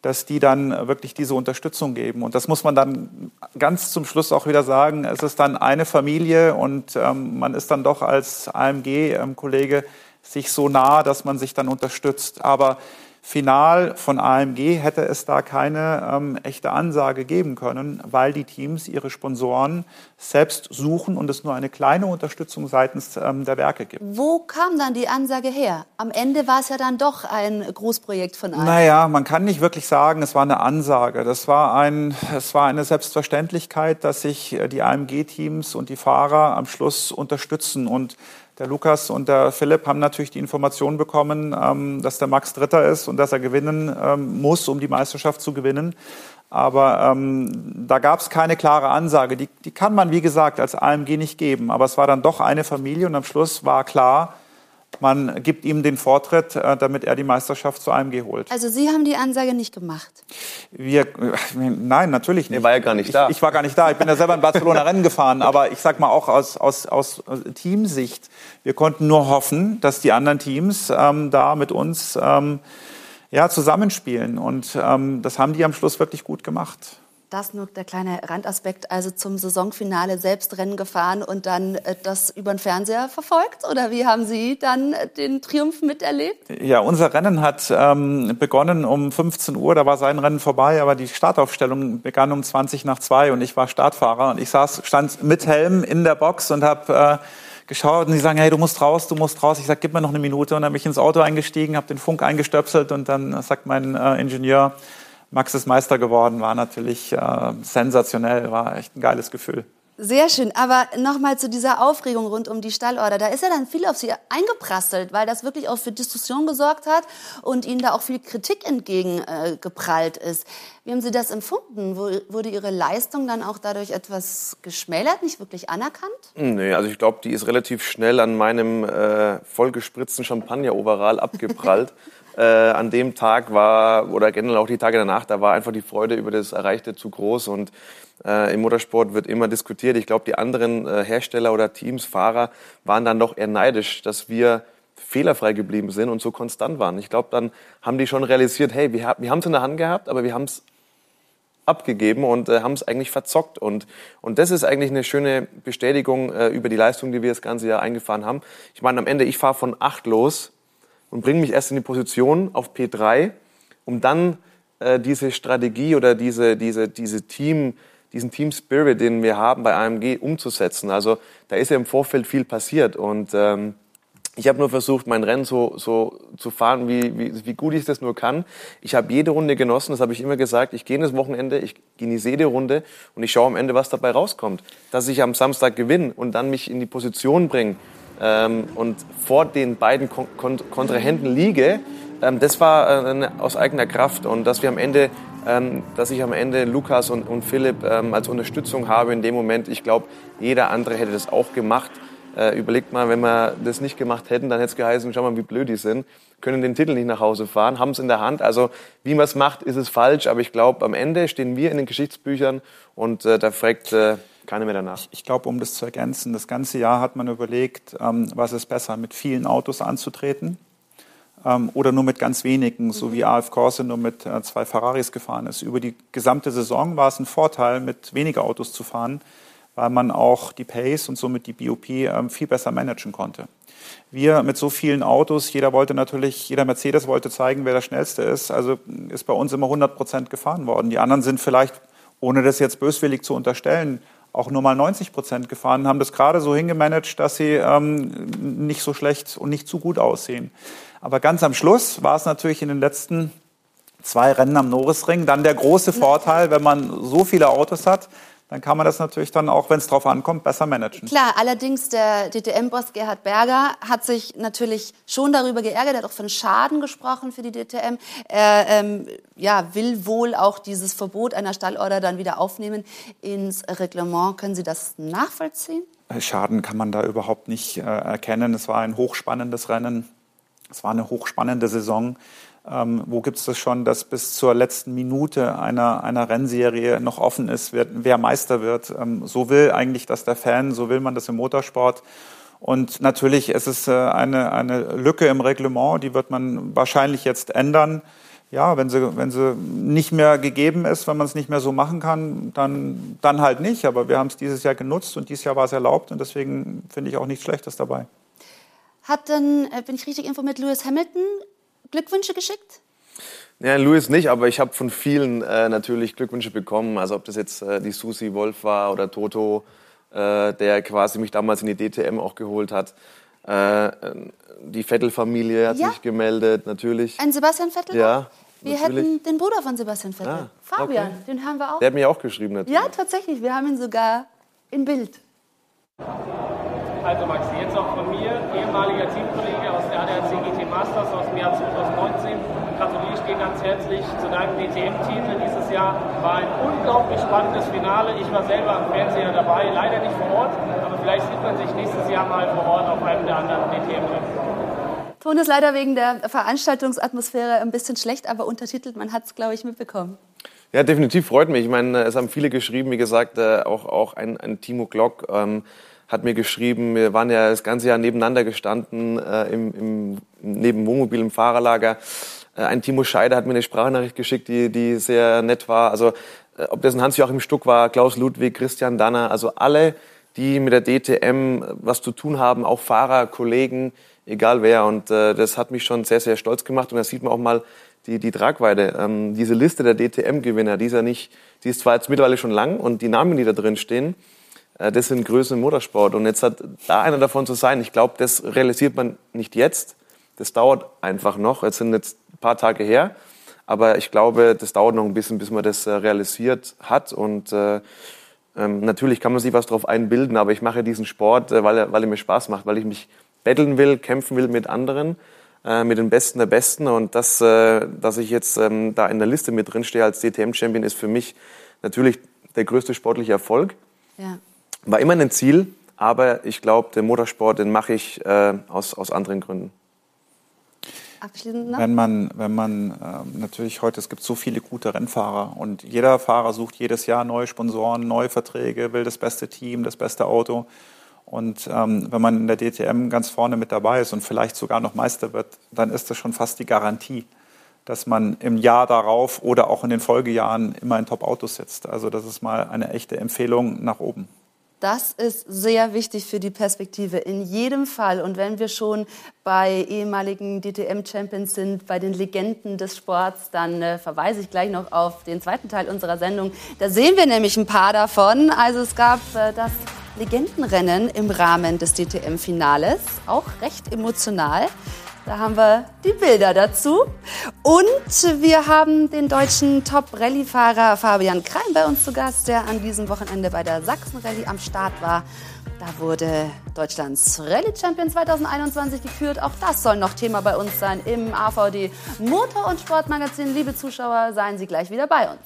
dass die dann wirklich diese Unterstützung geben. Und das muss man dann ganz zum Schluss auch wieder sagen. Es ist dann eine Familie und ähm, man ist dann doch als AMG-Kollege ähm, sich so nah, dass man sich dann unterstützt. Aber Final von AMG hätte es da keine ähm, echte Ansage geben können, weil die Teams ihre Sponsoren selbst suchen und es nur eine kleine Unterstützung seitens ähm, der Werke gibt. Wo kam dann die Ansage her? Am Ende war es ja dann doch ein Großprojekt von AMG. Naja, man kann nicht wirklich sagen, es war eine Ansage. Das war, ein, es war eine Selbstverständlichkeit, dass sich äh, die AMG-Teams und die Fahrer am Schluss unterstützen und Der Lukas und der Philipp haben natürlich die Information bekommen, ähm, dass der Max Dritter ist und dass er gewinnen ähm, muss, um die Meisterschaft zu gewinnen. Aber ähm, da gab es keine klare Ansage. Die, die kann man, wie gesagt, als AMG nicht geben. Aber es war dann doch eine Familie und am Schluss war klar, man gibt ihm den Vortritt, äh, damit er die Meisterschaft zu AMG holt. Also Sie haben die Ansage nicht gemacht? Wir, nein, natürlich nicht. Er war ja gar nicht da. Ich, ich, war gar nicht da. Ich bin ja selber in Barcelona Rennen gefahren. Aber ich sag mal auch aus, aus, aus Teamsicht, wir konnten nur hoffen, dass die anderen Teams ähm, da mit uns ähm, ja, zusammenspielen. Und ähm, das haben die am Schluss wirklich gut gemacht. Das nur der kleine Randaspekt, also zum Saisonfinale selbst Rennen gefahren und dann äh, das über den Fernseher verfolgt? Oder wie haben Sie dann äh, den Triumph miterlebt? Ja, unser Rennen hat ähm, begonnen um 15 Uhr, da war sein Rennen vorbei, aber die Startaufstellung begann um 20 nach 2 und ich war Startfahrer und ich saß, stand mit Helm in der Box und habe äh, geschaut und die sagen, hey, du musst raus, du musst raus. Ich sage, gib mir noch eine Minute und dann bin ich ins Auto eingestiegen, habe den Funk eingestöpselt und dann sagt mein äh, Ingenieur, Max ist Meister geworden, war natürlich äh, sensationell, war echt ein geiles Gefühl. Sehr schön, aber nochmal zu dieser Aufregung rund um die Stallorder. Da ist ja dann viel auf Sie eingeprasselt, weil das wirklich auch für Diskussion gesorgt hat und Ihnen da auch viel Kritik entgegengeprallt äh, ist. Wie haben Sie das empfunden? Wurde Ihre Leistung dann auch dadurch etwas geschmälert, nicht wirklich anerkannt? Nee, also ich glaube, die ist relativ schnell an meinem äh, vollgespritzten Champagner-Overall abgeprallt. Äh, an dem Tag war, oder generell auch die Tage danach, da war einfach die Freude über das Erreichte zu groß. Und äh, im Motorsport wird immer diskutiert. Ich glaube, die anderen äh, Hersteller oder Teams, Fahrer waren dann doch eher neidisch, dass wir fehlerfrei geblieben sind und so konstant waren. Ich glaube, dann haben die schon realisiert, hey, wir, wir haben es in der Hand gehabt, aber wir haben es abgegeben und äh, haben es eigentlich verzockt. Und, und das ist eigentlich eine schöne Bestätigung äh, über die Leistung, die wir das ganze Jahr eingefahren haben. Ich meine, am Ende, ich fahre von acht los und bringe mich erst in die Position auf P3, um dann äh, diese Strategie oder diese, diese, diese Team, diesen Team Spirit, den wir haben bei AMG, umzusetzen. Also da ist ja im Vorfeld viel passiert und ähm, ich habe nur versucht, mein Rennen so, so zu fahren, wie, wie, wie gut ich das nur kann. Ich habe jede Runde genossen, das habe ich immer gesagt. Ich gehe in das Wochenende, ich genieße jede Runde und ich schaue am Ende, was dabei rauskommt. Dass ich am Samstag gewinne und dann mich in die Position bringe, ähm, und vor den beiden Kon Kon Kontrahenten liege, ähm, das war äh, aus eigener Kraft und dass wir am Ende, ähm, dass ich am Ende Lukas und, und Philipp ähm, als Unterstützung habe in dem Moment. Ich glaube, jeder andere hätte das auch gemacht. Äh, überlegt mal, wenn wir das nicht gemacht hätten, dann hätte es geheißen, schau mal, wie blöd die sind, können den Titel nicht nach Hause fahren, haben es in der Hand. Also wie man es macht, ist es falsch, aber ich glaube, am Ende stehen wir in den Geschichtsbüchern und äh, da fragt äh, keine mehr danach. Ich, ich glaube, um das zu ergänzen, das ganze Jahr hat man überlegt, ähm, was ist besser, mit vielen Autos anzutreten ähm, oder nur mit ganz wenigen, mhm. so wie AF Corse nur mit äh, zwei Ferraris gefahren ist. Über die gesamte Saison war es ein Vorteil, mit weniger Autos zu fahren, weil man auch die Pace und somit die BOP ähm, viel besser managen konnte. Wir mit so vielen Autos, jeder wollte natürlich, jeder Mercedes wollte zeigen, wer der Schnellste ist. Also ist bei uns immer 100 Prozent gefahren worden. Die anderen sind vielleicht, ohne das jetzt böswillig zu unterstellen, auch nur mal 90 Prozent gefahren, haben das gerade so hingemanagt, dass sie ähm, nicht so schlecht und nicht zu gut aussehen. Aber ganz am Schluss war es natürlich in den letzten zwei Rennen am Norrisring dann der große Vorteil, wenn man so viele Autos hat, dann kann man das natürlich dann auch, wenn es drauf ankommt, besser managen. Klar, allerdings der DTM-Boss Gerhard Berger hat sich natürlich schon darüber geärgert, er hat auch von Schaden gesprochen für die DTM. Er ähm, ja, will wohl auch dieses Verbot einer Stallorder dann wieder aufnehmen ins Reglement. Können Sie das nachvollziehen? Schaden kann man da überhaupt nicht äh, erkennen. Es war ein hochspannendes Rennen. Es war eine hochspannende Saison. Ähm, wo gibt es das schon, dass bis zur letzten Minute einer, einer Rennserie noch offen ist, wer, wer Meister wird? Ähm, so will eigentlich das der Fan, so will man das im Motorsport. Und natürlich ist es äh, eine, eine Lücke im Reglement, die wird man wahrscheinlich jetzt ändern. Ja, wenn sie, wenn sie nicht mehr gegeben ist, wenn man es nicht mehr so machen kann, dann, dann halt nicht. Aber wir haben es dieses Jahr genutzt und dieses Jahr war es erlaubt und deswegen finde ich auch nichts Schlechtes dabei. Hat denn, äh, bin ich richtig informiert, Lewis Hamilton Glückwünsche geschickt? Ja, Louis nicht, aber ich habe von vielen äh, natürlich Glückwünsche bekommen. Also ob das jetzt äh, die Susi Wolf war oder Toto, äh, der quasi mich damals in die DTM auch geholt hat. Äh, die Vettel-Familie hat ja. sich gemeldet, natürlich. Ein Sebastian Vettel? Ja. Wir natürlich. hätten den Bruder von Sebastian Vettel, ah, Fabian, okay. den haben wir auch. Der hat mir auch geschrieben, natürlich. Ja, tatsächlich. Wir haben ihn sogar in Bild. Also Max, jetzt auch von mir, ehemaliger Teamkollege aus der ADAC GT Masters aus dem Jahr 2019. Gratuliere ich dir ganz herzlich zu deinem DTM-Titel dieses Jahr. War ein unglaublich spannendes Finale. Ich war selber am Fernseher dabei, leider nicht vor Ort, aber vielleicht sieht man sich nächstes Jahr mal vor Ort auf einem der anderen DTM-Rennen. Ton ist leider wegen der Veranstaltungsatmosphäre ein bisschen schlecht, aber untertitelt, man hat es, glaube ich, mitbekommen. Ja, definitiv freut mich. Ich meine, es haben viele geschrieben, wie gesagt, äh, auch, auch ein, ein Timo Glock ähm, hat mir geschrieben, wir waren ja das ganze Jahr nebeneinander gestanden, äh, im, im, neben Wohnmobil im Fahrerlager. Äh, ein Timo Scheider hat mir eine Sprachnachricht geschickt, die, die sehr nett war. Also, äh, ob das ein Hans-Joachim Stuck war, Klaus Ludwig, Christian Danner, also alle, die mit der DTM was zu tun haben, auch Fahrer, Kollegen, egal wer. Und äh, das hat mich schon sehr, sehr stolz gemacht. Und da sieht man auch mal die, die Tragweite. Ähm, diese Liste der DTM-Gewinner, die ist ja nicht, die ist zwar jetzt mittlerweile schon lang und die Namen, die da drin stehen, äh, das sind Größen im Motorsport. Und jetzt hat da einer davon zu sein, ich glaube, das realisiert man nicht jetzt. Das dauert einfach noch. Jetzt sind jetzt ein paar Tage her. Aber ich glaube, das dauert noch ein bisschen, bis man das äh, realisiert hat. Und äh, ähm, natürlich kann man sich was darauf einbilden, aber ich mache diesen Sport, äh, weil, er, weil er mir Spaß macht, weil ich mich betteln will, kämpfen will mit anderen, äh, mit den Besten der Besten. Und das, äh, dass ich jetzt ähm, da in der Liste mit drin stehe als DTM-Champion, ist für mich natürlich der größte sportliche Erfolg. Ja. War immer ein Ziel, aber ich glaube, den Motorsport, den mache ich äh, aus, aus anderen Gründen. Abschließend Wenn man, wenn man äh, natürlich heute, es gibt so viele gute Rennfahrer und jeder Fahrer sucht jedes Jahr neue Sponsoren, neue Verträge, will das beste Team, das beste Auto. Und ähm, wenn man in der DTM ganz vorne mit dabei ist und vielleicht sogar noch Meister wird, dann ist das schon fast die Garantie, dass man im Jahr darauf oder auch in den Folgejahren immer in Top-Autos sitzt. Also das ist mal eine echte Empfehlung nach oben. Das ist sehr wichtig für die Perspektive in jedem Fall. Und wenn wir schon bei ehemaligen DTM-Champions sind, bei den Legenden des Sports, dann äh, verweise ich gleich noch auf den zweiten Teil unserer Sendung. Da sehen wir nämlich ein paar davon. Also es gab äh, das Legendenrennen im Rahmen des DTM-Finales, auch recht emotional. Da haben wir die Bilder dazu. Und wir haben den deutschen Top-Rallye-Fahrer Fabian Krein bei uns zu Gast, der an diesem Wochenende bei der Sachsen-Rallye am Start war. Da wurde Deutschlands Rallye-Champion 2021 gekürt. Auch das soll noch Thema bei uns sein im AVD Motor- und Sportmagazin. Liebe Zuschauer, seien Sie gleich wieder bei uns.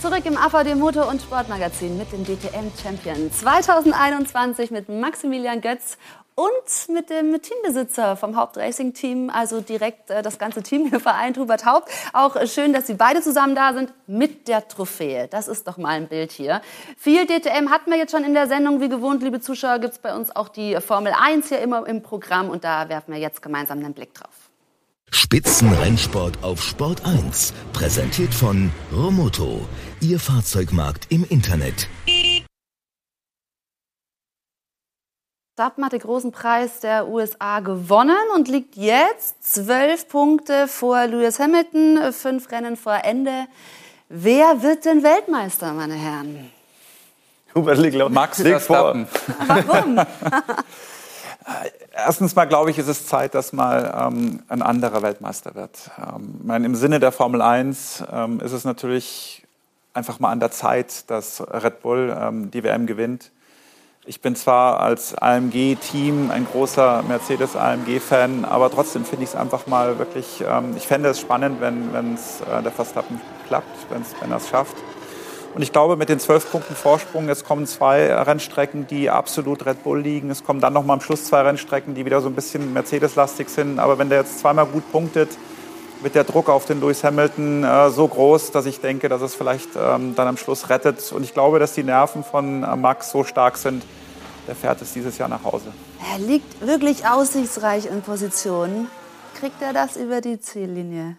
Zurück im AVD Motor- und Sportmagazin mit dem DTM-Champion 2021 mit Maximilian Götz und mit dem Teambesitzer vom Hauptracing-Team, also direkt äh, das ganze Team hier vereint, Hubert Haupt. Auch schön, dass Sie beide zusammen da sind mit der Trophäe. Das ist doch mal ein Bild hier. Viel DTM hatten wir jetzt schon in der Sendung. Wie gewohnt, liebe Zuschauer, gibt es bei uns auch die Formel 1 hier immer im Programm und da werfen wir jetzt gemeinsam einen Blick drauf. Spitzenrennsport auf Sport 1. Präsentiert von Romoto. Ihr Fahrzeugmarkt im Internet. Verstappen hat den großen Preis der USA gewonnen und liegt jetzt zwölf Punkte vor Lewis Hamilton, fünf Rennen vor Ende. Wer wird denn Weltmeister, meine Herren? Hubert Max Verstappen. Warum? Erstens mal glaube ich, ist es Zeit, dass mal ähm, ein anderer Weltmeister wird. Ähm, meine, Im Sinne der Formel 1 ähm, ist es natürlich einfach mal an der Zeit, dass Red Bull ähm, die WM gewinnt. Ich bin zwar als AMG-Team ein großer Mercedes-AMG-Fan, aber trotzdem finde ich es einfach mal wirklich, ähm, ich fände es spannend, wenn es äh, der Verstappen klappt, wenn er es schafft. Und ich glaube, mit den zwölf Punkten Vorsprung, jetzt kommen zwei Rennstrecken, die absolut Red Bull liegen. Es kommen dann noch mal am Schluss zwei Rennstrecken, die wieder so ein bisschen Mercedes-lastig sind. Aber wenn der jetzt zweimal gut punktet, wird der Druck auf den Lewis Hamilton äh, so groß, dass ich denke, dass es vielleicht ähm, dann am Schluss rettet. Und ich glaube, dass die Nerven von äh, Max so stark sind, der fährt es dieses Jahr nach Hause. Er liegt wirklich aussichtsreich in Position. Kriegt er das über die Ziellinie?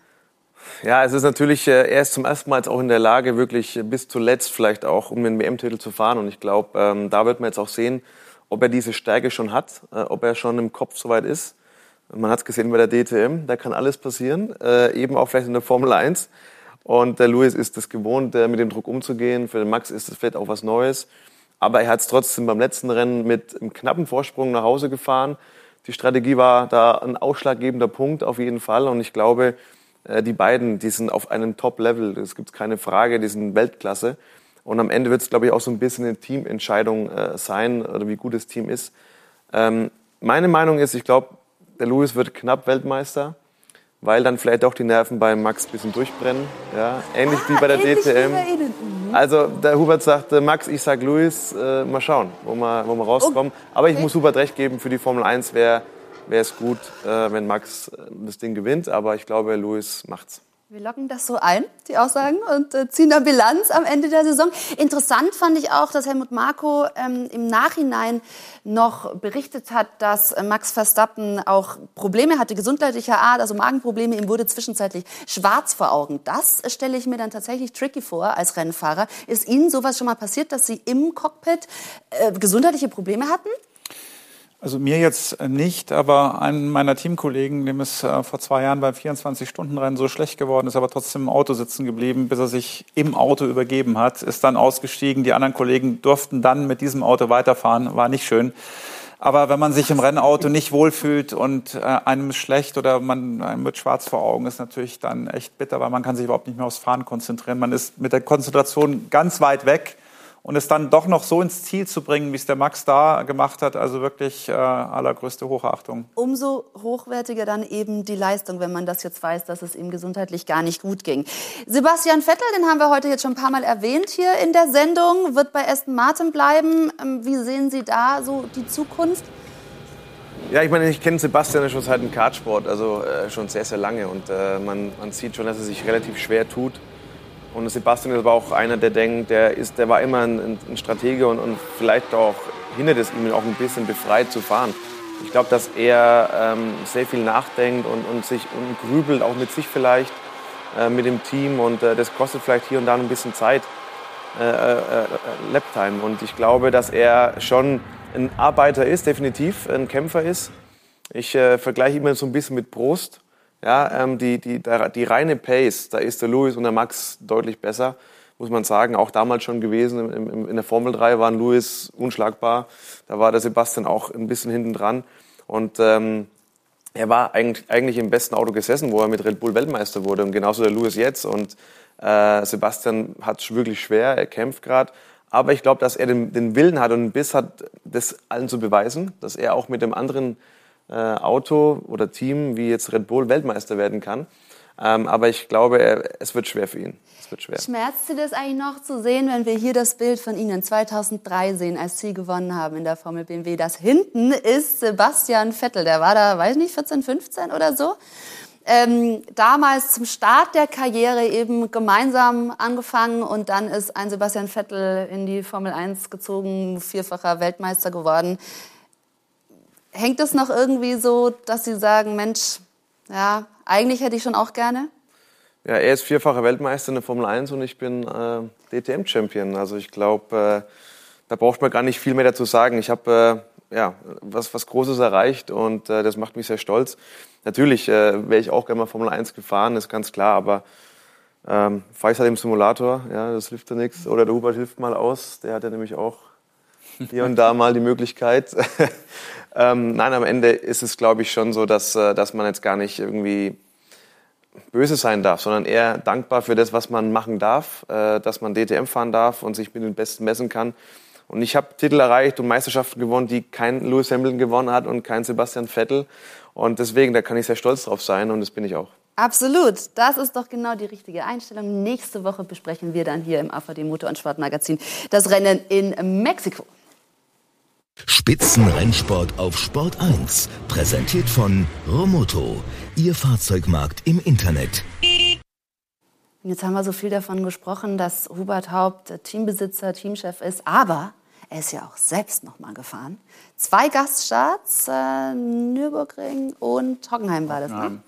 Ja, es ist natürlich, äh, er ist zum ersten Mal jetzt auch in der Lage, wirklich bis zuletzt vielleicht auch um den WM-Titel zu fahren. Und ich glaube, ähm, da wird man jetzt auch sehen, ob er diese Stärke schon hat, äh, ob er schon im Kopf soweit ist. Man hat es gesehen bei der DTM, da kann alles passieren, äh, eben auch vielleicht in der Formel 1. Und der Lewis ist es gewohnt, mit dem Druck umzugehen. Für den Max ist es vielleicht auch was Neues. Aber er hat es trotzdem beim letzten Rennen mit einem knappen Vorsprung nach Hause gefahren. Die Strategie war da ein ausschlaggebender Punkt auf jeden Fall. Und ich glaube, äh, die beiden, die sind auf einem Top-Level. Es gibt keine Frage, die sind Weltklasse. Und am Ende wird es, glaube ich, auch so ein bisschen eine Teamentscheidung äh, sein, oder wie gut das Team ist. Ähm, meine Meinung ist, ich glaube, der Lewis wird knapp Weltmeister, weil dann vielleicht auch die Nerven bei Max ein bisschen durchbrennen. Ja? Ähnlich ah, wie bei der DTM. Mhm. Also der Hubert sagte, Max, ich sag Lewis, äh, mal schauen, wo wir, wo wir rauskommen. Okay. Aber ich muss Hubert recht geben, für die Formel 1 wäre es gut, äh, wenn Max äh, das Ding gewinnt. Aber ich glaube, Lewis macht's. Wir locken das so ein, die Aussagen, und äh, ziehen dann Bilanz am Ende der Saison. Interessant fand ich auch, dass Helmut Marko ähm, im Nachhinein noch berichtet hat, dass äh, Max Verstappen auch Probleme hatte, gesundheitlicher Art, also Magenprobleme. Ihm wurde zwischenzeitlich schwarz vor Augen. Das stelle ich mir dann tatsächlich tricky vor als Rennfahrer. Ist Ihnen sowas schon mal passiert, dass Sie im Cockpit äh, gesundheitliche Probleme hatten? Also mir jetzt nicht, aber einem meiner Teamkollegen, dem ist äh, vor zwei Jahren beim 24-Stunden-Rennen so schlecht geworden, ist aber trotzdem im Auto sitzen geblieben, bis er sich im Auto übergeben hat, ist dann ausgestiegen. Die anderen Kollegen durften dann mit diesem Auto weiterfahren, war nicht schön. Aber wenn man sich im Rennauto nicht wohlfühlt und äh, einem schlecht oder man einem wird schwarz vor Augen, ist natürlich dann echt bitter, weil man kann sich überhaupt nicht mehr aufs Fahren konzentrieren. Man ist mit der Konzentration ganz weit weg und es dann doch noch so ins Ziel zu bringen, wie es der Max da gemacht hat, also wirklich äh, allergrößte Hochachtung. Umso hochwertiger dann eben die Leistung, wenn man das jetzt weiß, dass es ihm gesundheitlich gar nicht gut ging. Sebastian Vettel, den haben wir heute jetzt schon ein paar Mal erwähnt hier in der Sendung, wird bei Aston Martin bleiben. Ähm, wie sehen Sie da so die Zukunft? Ja, ich meine, ich kenne Sebastian schon seit dem Kartsport, also äh, schon sehr, sehr lange. Und äh, man, man sieht schon, dass er sich relativ schwer tut und Sebastian ist aber auch einer, der denkt, der, ist, der war immer ein, ein Stratege und, und, vielleicht auch hindert es ihm auch ein bisschen befreit zu fahren. Ich glaube, dass er ähm, sehr viel nachdenkt und, und, sich und grübelt, auch mit sich vielleicht, äh, mit dem Team. Und äh, das kostet vielleicht hier und da ein bisschen Zeit, äh, äh, äh Laptime. Und ich glaube, dass er schon ein Arbeiter ist, definitiv ein Kämpfer ist. Ich äh, vergleiche immer so ein bisschen mit Prost. Ja, ähm, die, die, die, reine Pace, da ist der Lewis und der Max deutlich besser, muss man sagen. Auch damals schon gewesen. Im, im, in der Formel 3 waren Lewis unschlagbar. Da war der Sebastian auch ein bisschen hinten dran. Und ähm, er war eigentlich, eigentlich im besten Auto gesessen, wo er mit Red Bull Weltmeister wurde. Und genauso der Lewis jetzt. Und äh, Sebastian hat es wirklich schwer, er kämpft gerade. Aber ich glaube, dass er den, den Willen hat und den Biss hat, das allen zu beweisen, dass er auch mit dem anderen äh, Auto oder Team wie jetzt Red Bull Weltmeister werden kann. Ähm, aber ich glaube, er, es wird schwer für ihn. Es wird schwer. Schmerzt Sie das eigentlich noch zu sehen, wenn wir hier das Bild von Ihnen 2003 sehen, als Sie gewonnen haben in der Formel BMW? Das hinten ist Sebastian Vettel. Der war da, weiß nicht, 14, 15 oder so. Ähm, damals zum Start der Karriere eben gemeinsam angefangen und dann ist ein Sebastian Vettel in die Formel 1 gezogen, vierfacher Weltmeister geworden. Hängt es noch irgendwie so, dass Sie sagen, Mensch, ja, eigentlich hätte ich schon auch gerne? Ja, er ist vierfacher Weltmeister in der Formel 1 und ich bin äh, DTM-Champion. Also ich glaube, äh, da braucht man gar nicht viel mehr dazu sagen. Ich habe äh, ja, was, was Großes erreicht und äh, das macht mich sehr stolz. Natürlich äh, wäre ich auch gerne mal Formel 1 gefahren, ist ganz klar, aber ähm, fahre ich halt im Simulator, ja, das hilft ja nichts. Oder der Hubert hilft mal aus, der hat ja nämlich auch hier und da mal die Möglichkeit. ähm, nein, am Ende ist es, glaube ich, schon so, dass, äh, dass man jetzt gar nicht irgendwie böse sein darf, sondern eher dankbar für das, was man machen darf, äh, dass man DTM fahren darf und sich mit den Besten messen kann. Und ich habe Titel erreicht und Meisterschaften gewonnen, die kein Lewis Hamilton gewonnen hat und kein Sebastian Vettel. Und deswegen, da kann ich sehr stolz drauf sein und das bin ich auch. Absolut. Das ist doch genau die richtige Einstellung. Nächste Woche besprechen wir dann hier im AVD Motor- und Sportmagazin das Rennen in Mexiko. Spitzenrennsport auf Sport 1. Präsentiert von Romoto. Ihr Fahrzeugmarkt im Internet. Jetzt haben wir so viel davon gesprochen, dass Hubert Haupt Teambesitzer, Teamchef ist, aber er ist ja auch selbst noch mal gefahren. Zwei Gaststarts, äh, Nürburgring und Hockenheim war das, ne?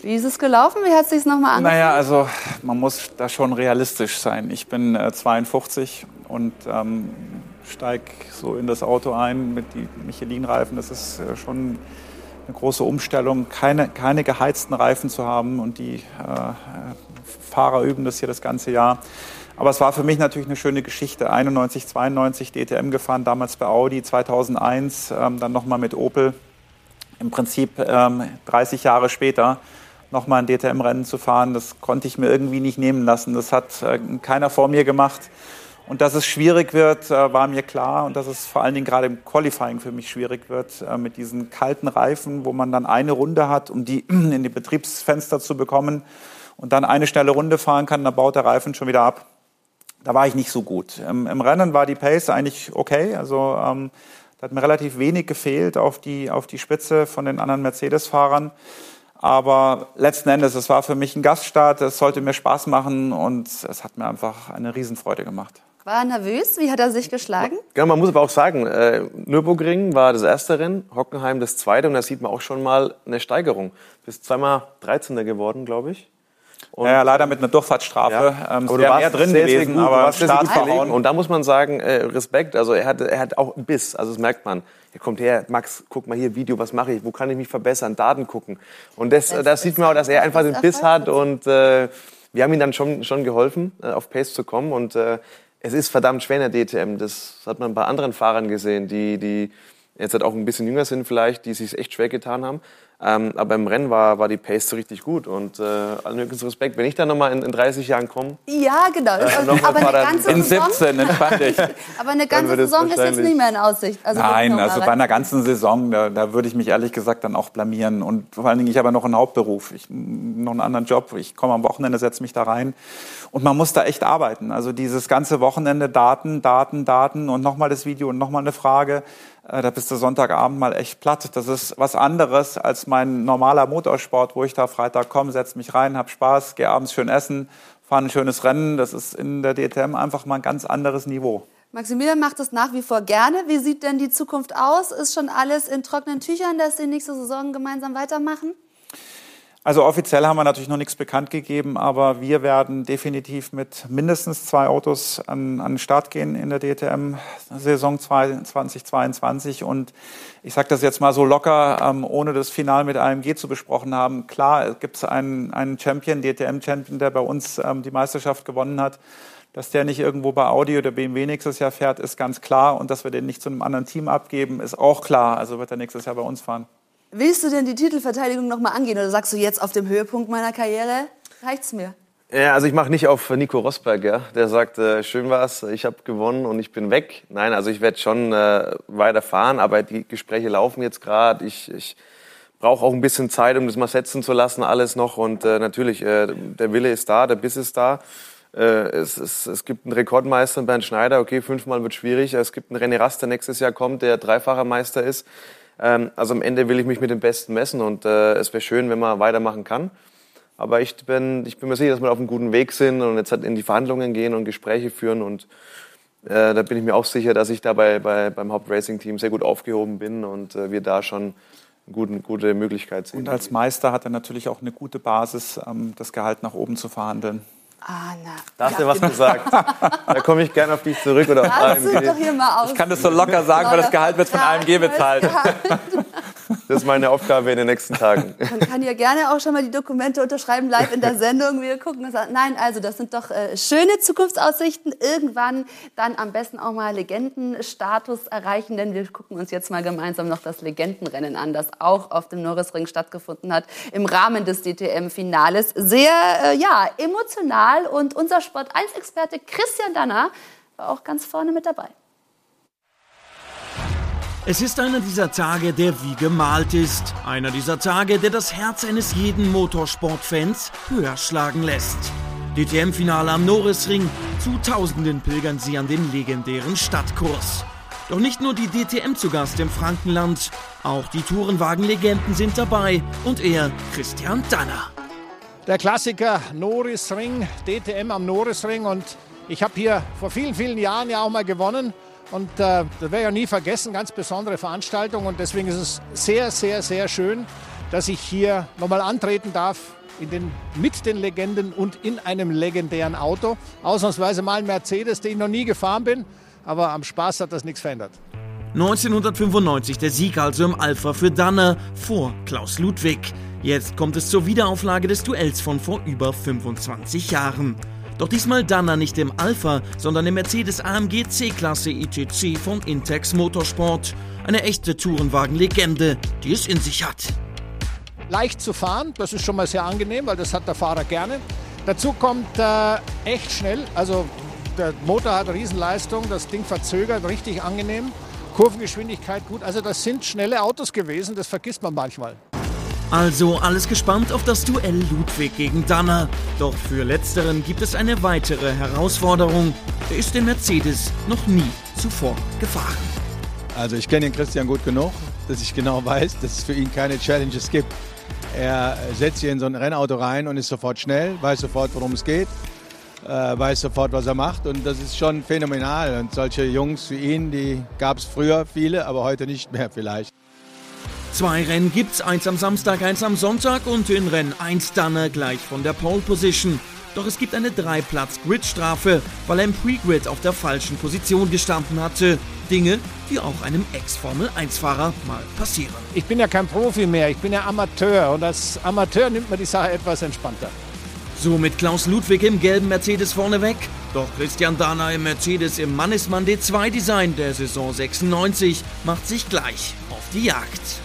Wie ist es gelaufen? Wie hat es sich nochmal angefühlt? Naja, also man muss da schon realistisch sein. Ich bin äh, 52 und ähm, steige so in das Auto ein mit den Michelin-Reifen. Das ist äh, schon eine große Umstellung, keine, keine geheizten Reifen zu haben. Und die äh, Fahrer üben das hier das ganze Jahr. Aber es war für mich natürlich eine schöne Geschichte. 91, 92 DTM gefahren, damals bei Audi, 2001 ähm, dann nochmal mit Opel. Im Prinzip ähm, 30 Jahre später nochmal ein DTM-Rennen zu fahren, das konnte ich mir irgendwie nicht nehmen lassen. Das hat äh, keiner vor mir gemacht. Und dass es schwierig wird, äh, war mir klar. Und dass es vor allen Dingen gerade im Qualifying für mich schwierig wird, äh, mit diesen kalten Reifen, wo man dann eine Runde hat, um die in die Betriebsfenster zu bekommen und dann eine schnelle Runde fahren kann, dann baut der Reifen schon wieder ab. Da war ich nicht so gut. Im, Rennen war die Pace eigentlich okay. Also ähm, da hat mir relativ wenig gefehlt auf die, auf die Spitze von den anderen Mercedes-Fahrern. Aber letzten Endes, es war für mich ein Gaststart, es sollte mir Spaß machen und es hat mir einfach eine Riesenfreude gemacht. War er nervös? Wie hat er sich geschlagen? Ja, man muss aber auch sagen, äh, Nürburgring war das erste Rennen, Hockenheim das zweite und da sieht man auch schon mal eine Steigerung. Bis zweimal 13. geworden, glaube ich. Und ja, leider mit einer Durchfahrtsstrafe. Ja. Ähm, es wäre mehr drin gewesen, gut, aber Start verhauen. Und da muss man sagen, äh, Respekt. Also er hat, er hat auch einen Biss. Also das merkt man. Er kommt her, Max, guck mal hier, Video, was mache ich? Wo kann ich mich verbessern? Daten gucken. Und das, das, das sieht man auch, dass er einfach den Biss hat. Und äh, wir haben ihm dann schon, schon geholfen, äh, auf Pace zu kommen. Und äh, es ist verdammt schwer in der DTM. Das hat man bei anderen Fahrern gesehen, die, die jetzt halt auch ein bisschen jünger sind vielleicht, die sich echt schwer getan haben. Ähm, aber im Rennen war, war die Pace so richtig gut und äh, allen möglichen Respekt. Wenn ich dann nochmal in, in 30 Jahren komme. Ja, genau. Äh, aber eine ganze in 17, entspann dich. aber eine ganze Saison ist jetzt nicht mehr in Aussicht. Also Nein, also bei einer ganzen Saison, da, da würde ich mich ehrlich gesagt dann auch blamieren. Und vor allen Dingen, ich habe ja noch einen Hauptberuf, ich, noch einen anderen Job. Ich komme am Wochenende, setze mich da rein. Und man muss da echt arbeiten. Also dieses ganze Wochenende Daten, Daten, Daten und nochmal das Video und nochmal eine Frage. Äh, da bist du Sonntagabend mal echt platt. Das ist was anderes als mein normaler Motorsport, wo ich da Freitag komme, setze mich rein, hab Spaß, gehe abends schön essen, fahre ein schönes Rennen. Das ist in der DTM einfach mal ein ganz anderes Niveau. Maximilian macht das nach wie vor gerne. Wie sieht denn die Zukunft aus? Ist schon alles in trockenen Tüchern, dass Sie nächste Saison gemeinsam weitermachen? Also offiziell haben wir natürlich noch nichts bekannt gegeben, aber wir werden definitiv mit mindestens zwei Autos an, an den Start gehen in der DTM-Saison 2022. Und ich sage das jetzt mal so locker, ähm, ohne das Final mit AMG zu besprochen haben. Klar, gibt es einen, einen Champion, DTM-Champion, der bei uns ähm, die Meisterschaft gewonnen hat. Dass der nicht irgendwo bei Audi oder BMW nächstes Jahr fährt, ist ganz klar. Und dass wir den nicht zu einem anderen Team abgeben, ist auch klar. Also wird er nächstes Jahr bei uns fahren. Willst du denn die Titelverteidigung noch mal angehen oder sagst du jetzt auf dem Höhepunkt meiner Karriere reicht's mir? Ja, also ich mache nicht auf Nico Rosberg, ja. Der sagt, äh, schön war's, ich habe gewonnen und ich bin weg. Nein, also ich werde schon äh, weiterfahren, aber die Gespräche laufen jetzt gerade. Ich, ich brauche auch ein bisschen Zeit, um das mal setzen zu lassen, alles noch. Und äh, natürlich, äh, der Wille ist da, der Biss ist da. Äh, es, es, es gibt einen Rekordmeister, Bernd Schneider. Okay, fünfmal wird schwierig. Es gibt einen René Rast, der nächstes Jahr kommt, der dreifacher Meister ist. Ähm, also am Ende will ich mich mit dem Besten messen und äh, es wäre schön, wenn man weitermachen kann. Aber ich bin, ich bin mir sicher, dass wir auf einem guten Weg sind und jetzt halt in die Verhandlungen gehen und Gespräche führen und äh, da bin ich mir auch sicher, dass ich da bei, bei, beim Hauptracing-Team sehr gut aufgehoben bin und äh, wir da schon eine gute, gute Möglichkeit sehen. Und als Meister hat er natürlich auch eine gute Basis, ähm, das Gehalt nach oben zu verhandeln. Ah, na. Da hast du was gesagt. da komme ich gerne auf dich zurück oder auf AMG. Doch hier mal aus. Ich kann das so locker sagen, weil das Gehalt wird von AMG bezahlt. Das ist meine Aufgabe in den nächsten Tagen. Man kann ja gerne auch schon mal die Dokumente unterschreiben, live in der Sendung. Wir gucken das an. Nein, also das sind doch äh, schöne Zukunftsaussichten. Irgendwann dann am besten auch mal Legendenstatus erreichen, denn wir gucken uns jetzt mal gemeinsam noch das Legendenrennen an, das auch auf dem Norrisring stattgefunden hat im Rahmen des DTM-Finales. Sehr, äh, ja, emotional und unser Sport-1-Experte Christian Danner war auch ganz vorne mit dabei. Es ist einer dieser Tage, der wie gemalt ist. Einer dieser Tage, der das Herz eines jeden Motorsportfans höher schlagen lässt. DTM-Finale am Norrisring. Zu Tausenden pilgern sie an den legendären Stadtkurs. Doch nicht nur die DTM zu Gast im Frankenland. Auch die Tourenwagen-Legenden sind dabei. Und er, Christian Danner. Der Klassiker Norrisring, DTM am Norrisring. Und ich habe hier vor vielen, vielen Jahren ja auch mal gewonnen. Und äh, das ich ja nie vergessen, ganz besondere Veranstaltung. Und deswegen ist es sehr, sehr, sehr schön, dass ich hier nochmal antreten darf den, mit den Legenden und in einem legendären Auto. Ausnahmsweise mal ein Mercedes, den ich noch nie gefahren bin. Aber am Spaß hat das nichts verändert. 1995 der Sieg also im Alpha für Danner vor Klaus Ludwig. Jetzt kommt es zur Wiederauflage des Duells von vor über 25 Jahren. Doch diesmal Danner nicht im Alpha, sondern im Mercedes AMG C-Klasse ITC von Intex Motorsport. Eine echte Tourenwagen-Legende, die es in sich hat. Leicht zu fahren, das ist schon mal sehr angenehm, weil das hat der Fahrer gerne. Dazu kommt äh, echt schnell, also Der Motor hat Riesenleistung, das Ding verzögert, richtig angenehm. Kurvengeschwindigkeit gut. Also das sind schnelle Autos gewesen, das vergisst man manchmal. Also alles gespannt auf das Duell Ludwig gegen Danner. Doch für letzteren gibt es eine weitere Herausforderung. Er ist den Mercedes noch nie zuvor gefahren. Also ich kenne den Christian gut genug, dass ich genau weiß, dass es für ihn keine Challenges gibt. Er setzt sich in so ein Rennauto rein und ist sofort schnell, weiß sofort, worum es geht, äh, weiß sofort, was er macht und das ist schon phänomenal. Und solche Jungs wie ihn, die gab es früher viele, aber heute nicht mehr vielleicht. Zwei Rennen gibt's, eins am Samstag, eins am Sonntag und in Rennen 1 Danner gleich von der Pole Position. Doch es gibt eine Drei-Platz-Grid-Strafe, weil er im Pre-Grid auf der falschen Position gestanden hatte. Dinge, die auch einem Ex-Formel-1-Fahrer mal passieren. Ich bin ja kein Profi mehr, ich bin ja Amateur und als Amateur nimmt man die Sache etwas entspannter. So mit Klaus Ludwig im gelben Mercedes vorneweg. Doch Christian Dana im Mercedes im Mannesmann D2-Design der Saison 96 macht sich gleich auf die Jagd.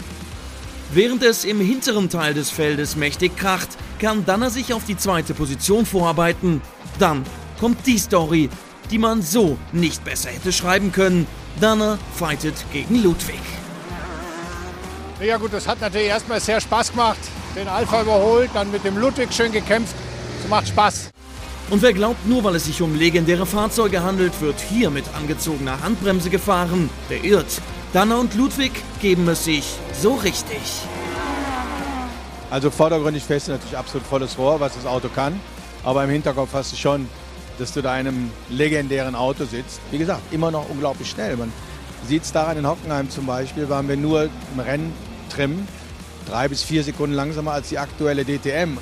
Während es im hinteren Teil des Feldes mächtig kracht, kann Danner sich auf die zweite Position vorarbeiten. Dann kommt die Story, die man so nicht besser hätte schreiben können. Danner fightet gegen Ludwig. Ja gut, das hat natürlich erstmal sehr Spaß gemacht. Den Alpha überholt, dann mit dem Ludwig schön gekämpft. Das macht Spaß. Und wer glaubt, nur weil es sich um legendäre Fahrzeuge handelt, wird hier mit angezogener Handbremse gefahren, der irrt. Danner und Ludwig geben es sich so richtig. Also vordergründig fährst du natürlich absolut volles Rohr, was das Auto kann. Aber im Hinterkopf hast du schon, dass du da in einem legendären Auto sitzt. Wie gesagt, immer noch unglaublich schnell. Man sieht es daran in Hockenheim zum Beispiel, waren wir nur im Renntrim drei bis vier Sekunden langsamer als die aktuelle DTM.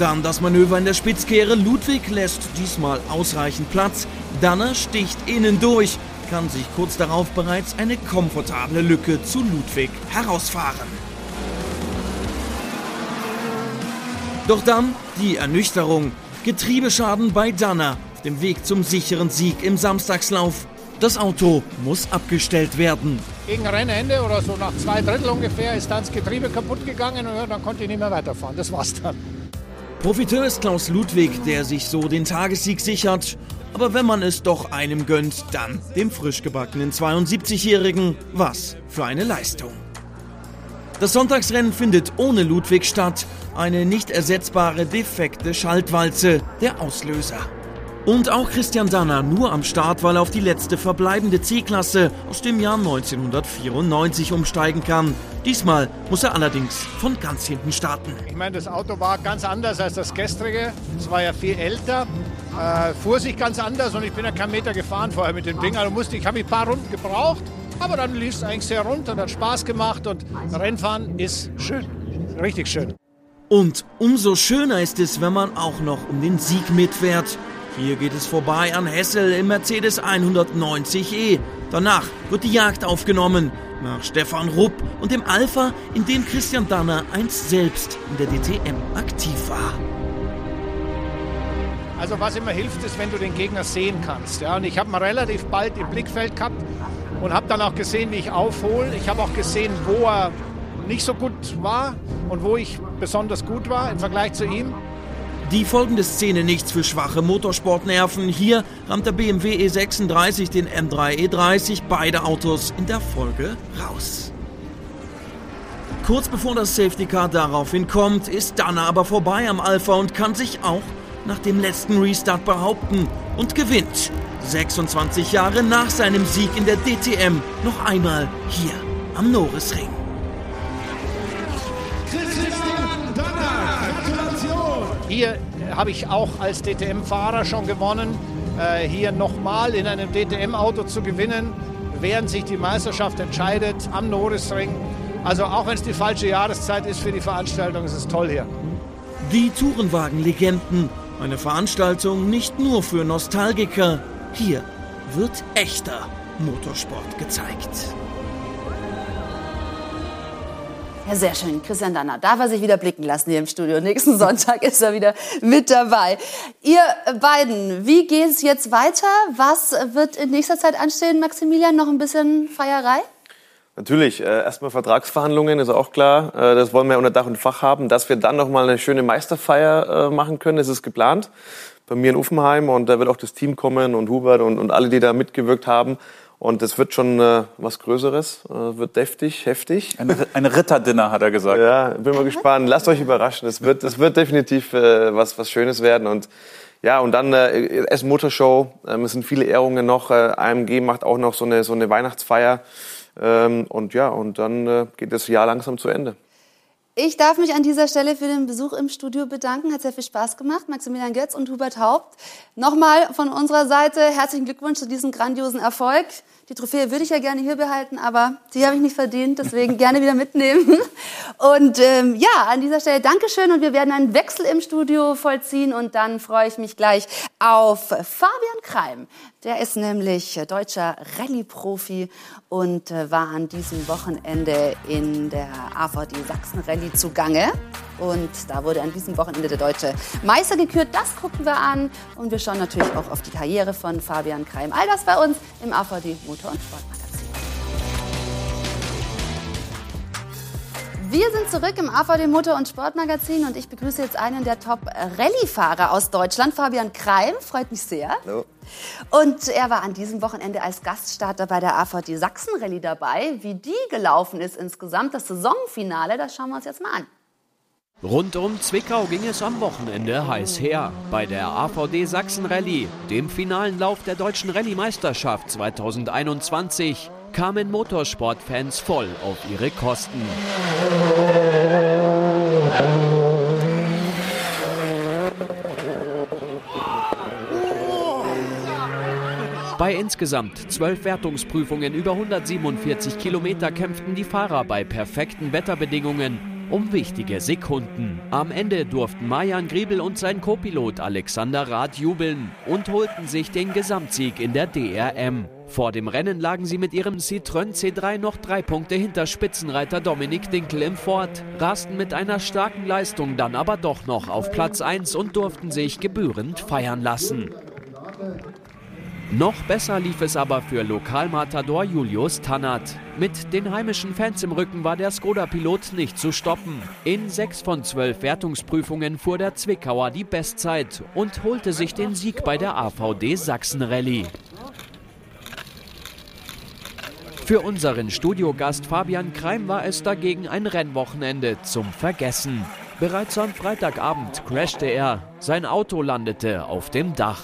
Dann das Manöver in der Spitzkehre. Ludwig lässt diesmal ausreichend Platz. Danner sticht innen durch kann sich kurz darauf bereits eine komfortable Lücke zu Ludwig herausfahren. Doch dann die Ernüchterung. Getriebeschaden bei Danner auf dem Weg zum sicheren Sieg im Samstagslauf. Das Auto muss abgestellt werden. Gegen Rennende oder so nach zwei Drittel ungefähr ist dann das Getriebe kaputt gegangen und dann konnte ich nicht mehr weiterfahren. Das war's dann. Profiteur ist Klaus Ludwig, der sich so den Tagessieg sichert. Aber wenn man es doch einem gönnt, dann dem frisch gebackenen 72-Jährigen. Was für eine Leistung. Das Sonntagsrennen findet ohne Ludwig statt. Eine nicht ersetzbare defekte Schaltwalze, der Auslöser. Und auch Christian Danner nur am Start, weil er auf die letzte verbleibende C-Klasse aus dem Jahr 1994 umsteigen kann. Diesmal muss er allerdings von ganz hinten starten. Ich meine, das Auto war ganz anders als das gestrige. Es war ja viel älter, äh, fuhr sich ganz anders und ich bin ja keinen Meter gefahren vorher mit dem Ding. Also musste, ich habe ein paar Runden gebraucht, aber dann lief es eigentlich sehr rund und hat Spaß gemacht und Rennfahren ist schön, richtig schön. Und umso schöner ist es, wenn man auch noch um den Sieg mitfährt. Hier geht es vorbei an Hessel im Mercedes 190e. Danach wird die Jagd aufgenommen nach Stefan Rupp und dem Alpha, in dem Christian Danner einst selbst in der DTM aktiv war. Also was immer hilft, ist, wenn du den Gegner sehen kannst. Ja? Und ich habe ihn relativ bald im Blickfeld gehabt und habe dann auch gesehen, wie ich aufhole. Ich habe auch gesehen, wo er nicht so gut war und wo ich besonders gut war im Vergleich zu ihm. Die folgende Szene nichts für schwache Motorsportnerven. Hier rammt der BMW E36 den M3 E30, beide Autos in der Folge raus. Kurz bevor das Safety Car daraufhin kommt, ist Dana aber vorbei am Alpha und kann sich auch nach dem letzten Restart behaupten und gewinnt 26 Jahre nach seinem Sieg in der DTM noch einmal hier am Norrisring. Hier habe ich auch als DTM-Fahrer schon gewonnen. Äh, hier nochmal in einem DTM-Auto zu gewinnen, während sich die Meisterschaft entscheidet am Norrisring. Also auch wenn es die falsche Jahreszeit ist für die Veranstaltung, ist es toll hier. Die Tourenwagen-Legenden. Eine Veranstaltung nicht nur für Nostalgiker. Hier wird echter Motorsport gezeigt. Ja, sehr schön. Christian Danner darf er sich wieder blicken lassen hier im Studio. Nächsten Sonntag ist er wieder mit dabei. Ihr beiden, wie geht es jetzt weiter? Was wird in nächster Zeit anstehen, Maximilian? Noch ein bisschen Feierei? Natürlich, äh, erstmal Vertragsverhandlungen ist auch klar. Äh, das wollen wir unter Dach und Fach haben. Dass wir dann nochmal eine schöne Meisterfeier äh, machen können, das ist geplant. Bei mir in Uffenheim und da wird auch das Team kommen und Hubert und, und alle, die da mitgewirkt haben. Und das wird schon äh, was Größeres, äh, wird deftig, heftig. Ein, ein Ritterdinner, hat er gesagt. Ja, bin mal gespannt. Lasst euch überraschen. Es wird, es wird definitiv äh, was, was Schönes werden. Und ja, und dann äh, Essen Motorshow. Ähm, es sind viele Ehrungen noch. Äh, AMG macht auch noch so eine, so eine Weihnachtsfeier. Ähm, und ja, und dann äh, geht das Jahr langsam zu Ende. Ich darf mich an dieser Stelle für den Besuch im Studio bedanken. Hat sehr viel Spaß gemacht. Maximilian Götz und Hubert Haupt. Nochmal von unserer Seite herzlichen Glückwunsch zu diesem grandiosen Erfolg. Die Trophäe würde ich ja gerne hier behalten, aber die habe ich nicht verdient, deswegen gerne wieder mitnehmen. Und ähm, ja, an dieser Stelle Dankeschön und wir werden einen Wechsel im Studio vollziehen und dann freue ich mich gleich auf Fabian Kreim. Der ist nämlich deutscher Rallye-Profi und äh, war an diesem Wochenende in der AVD Sachsen Rallye zugange. Und da wurde an diesem Wochenende der deutsche Meister gekürt. Das gucken wir an. Und wir schauen natürlich auch auf die Karriere von Fabian Kreim. All das bei uns im AVD Motor- und Sportmagazin. Wir sind zurück im AVD Motor- und Sportmagazin und ich begrüße jetzt einen der Top-Rallye-Fahrer aus Deutschland, Fabian Kreim. Freut mich sehr. Hallo. Und er war an diesem Wochenende als Gaststarter bei der AVD Sachsen Rallye dabei. Wie die gelaufen ist insgesamt, das Saisonfinale, das schauen wir uns jetzt mal an. Rund um Zwickau ging es am Wochenende heiß her. Bei der AVD Sachsen Rallye, dem finalen Lauf der deutschen Rallye-Meisterschaft 2021, kamen Motorsportfans voll auf ihre Kosten. Bei insgesamt zwölf Wertungsprüfungen über 147 Kilometer kämpften die Fahrer bei perfekten Wetterbedingungen um wichtige Sekunden. Am Ende durften Majan Griebel und sein Co-Pilot Alexander Rath jubeln und holten sich den Gesamtsieg in der DRM. Vor dem Rennen lagen sie mit ihrem Citroën C3 noch drei Punkte hinter Spitzenreiter Dominik Dinkel im Ford, rasten mit einer starken Leistung dann aber doch noch auf Platz 1 und durften sich gebührend feiern lassen. Noch besser lief es aber für Lokalmatador Julius Tannert. Mit den heimischen Fans im Rücken war der Skoda-Pilot nicht zu stoppen. In sechs von zwölf Wertungsprüfungen fuhr der Zwickauer die Bestzeit und holte sich den Sieg bei der AVD Sachsen Rallye. Für unseren Studiogast Fabian Kreim war es dagegen ein Rennwochenende zum Vergessen. Bereits am Freitagabend crashte er. Sein Auto landete auf dem Dach.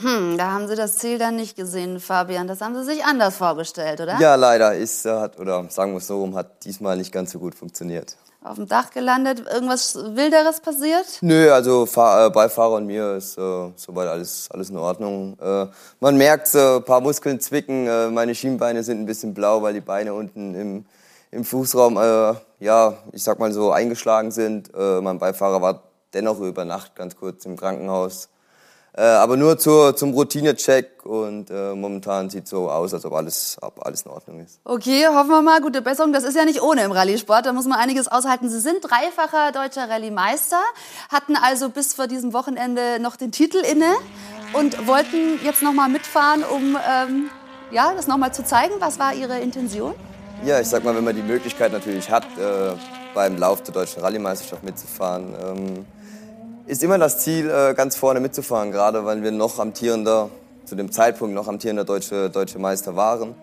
Hm, da haben Sie das Ziel dann nicht gesehen, Fabian. Das haben Sie sich anders vorgestellt, oder? Ja, leider ist, äh, hat, oder sagen wir es so rum, hat diesmal nicht ganz so gut funktioniert. Auf dem Dach gelandet, irgendwas Wilderes passiert? Nö, also Fahr äh, Beifahrer und mir ist äh, soweit alles, alles in Ordnung. Äh, man merkt, äh, ein paar Muskeln zwicken, äh, meine Schienbeine sind ein bisschen blau, weil die Beine unten im, im Fußraum, äh, ja, ich sag mal so, eingeschlagen sind. Äh, mein Beifahrer war dennoch über Nacht ganz kurz im Krankenhaus. Äh, aber nur zur, zum Routinecheck und äh, momentan sieht so aus, als ob alles, ob alles in Ordnung ist. Okay, hoffen wir mal, gute Besserung. Das ist ja nicht ohne im Rallye-Sport, da muss man einiges aushalten. Sie sind dreifacher deutscher Rallye-Meister, hatten also bis vor diesem Wochenende noch den Titel inne und wollten jetzt noch mal mitfahren, um ähm, ja, das noch mal zu zeigen. Was war Ihre Intention? Ja, ich sag mal, wenn man die Möglichkeit natürlich hat, äh, beim Lauf der deutschen Rallye-Meisterschaft mitzufahren, ähm, ist immer das Ziel, äh, ganz vorne mitzufahren, gerade weil wir noch amtierender, zu dem Zeitpunkt noch amtierender deutsche, deutsche Meister waren.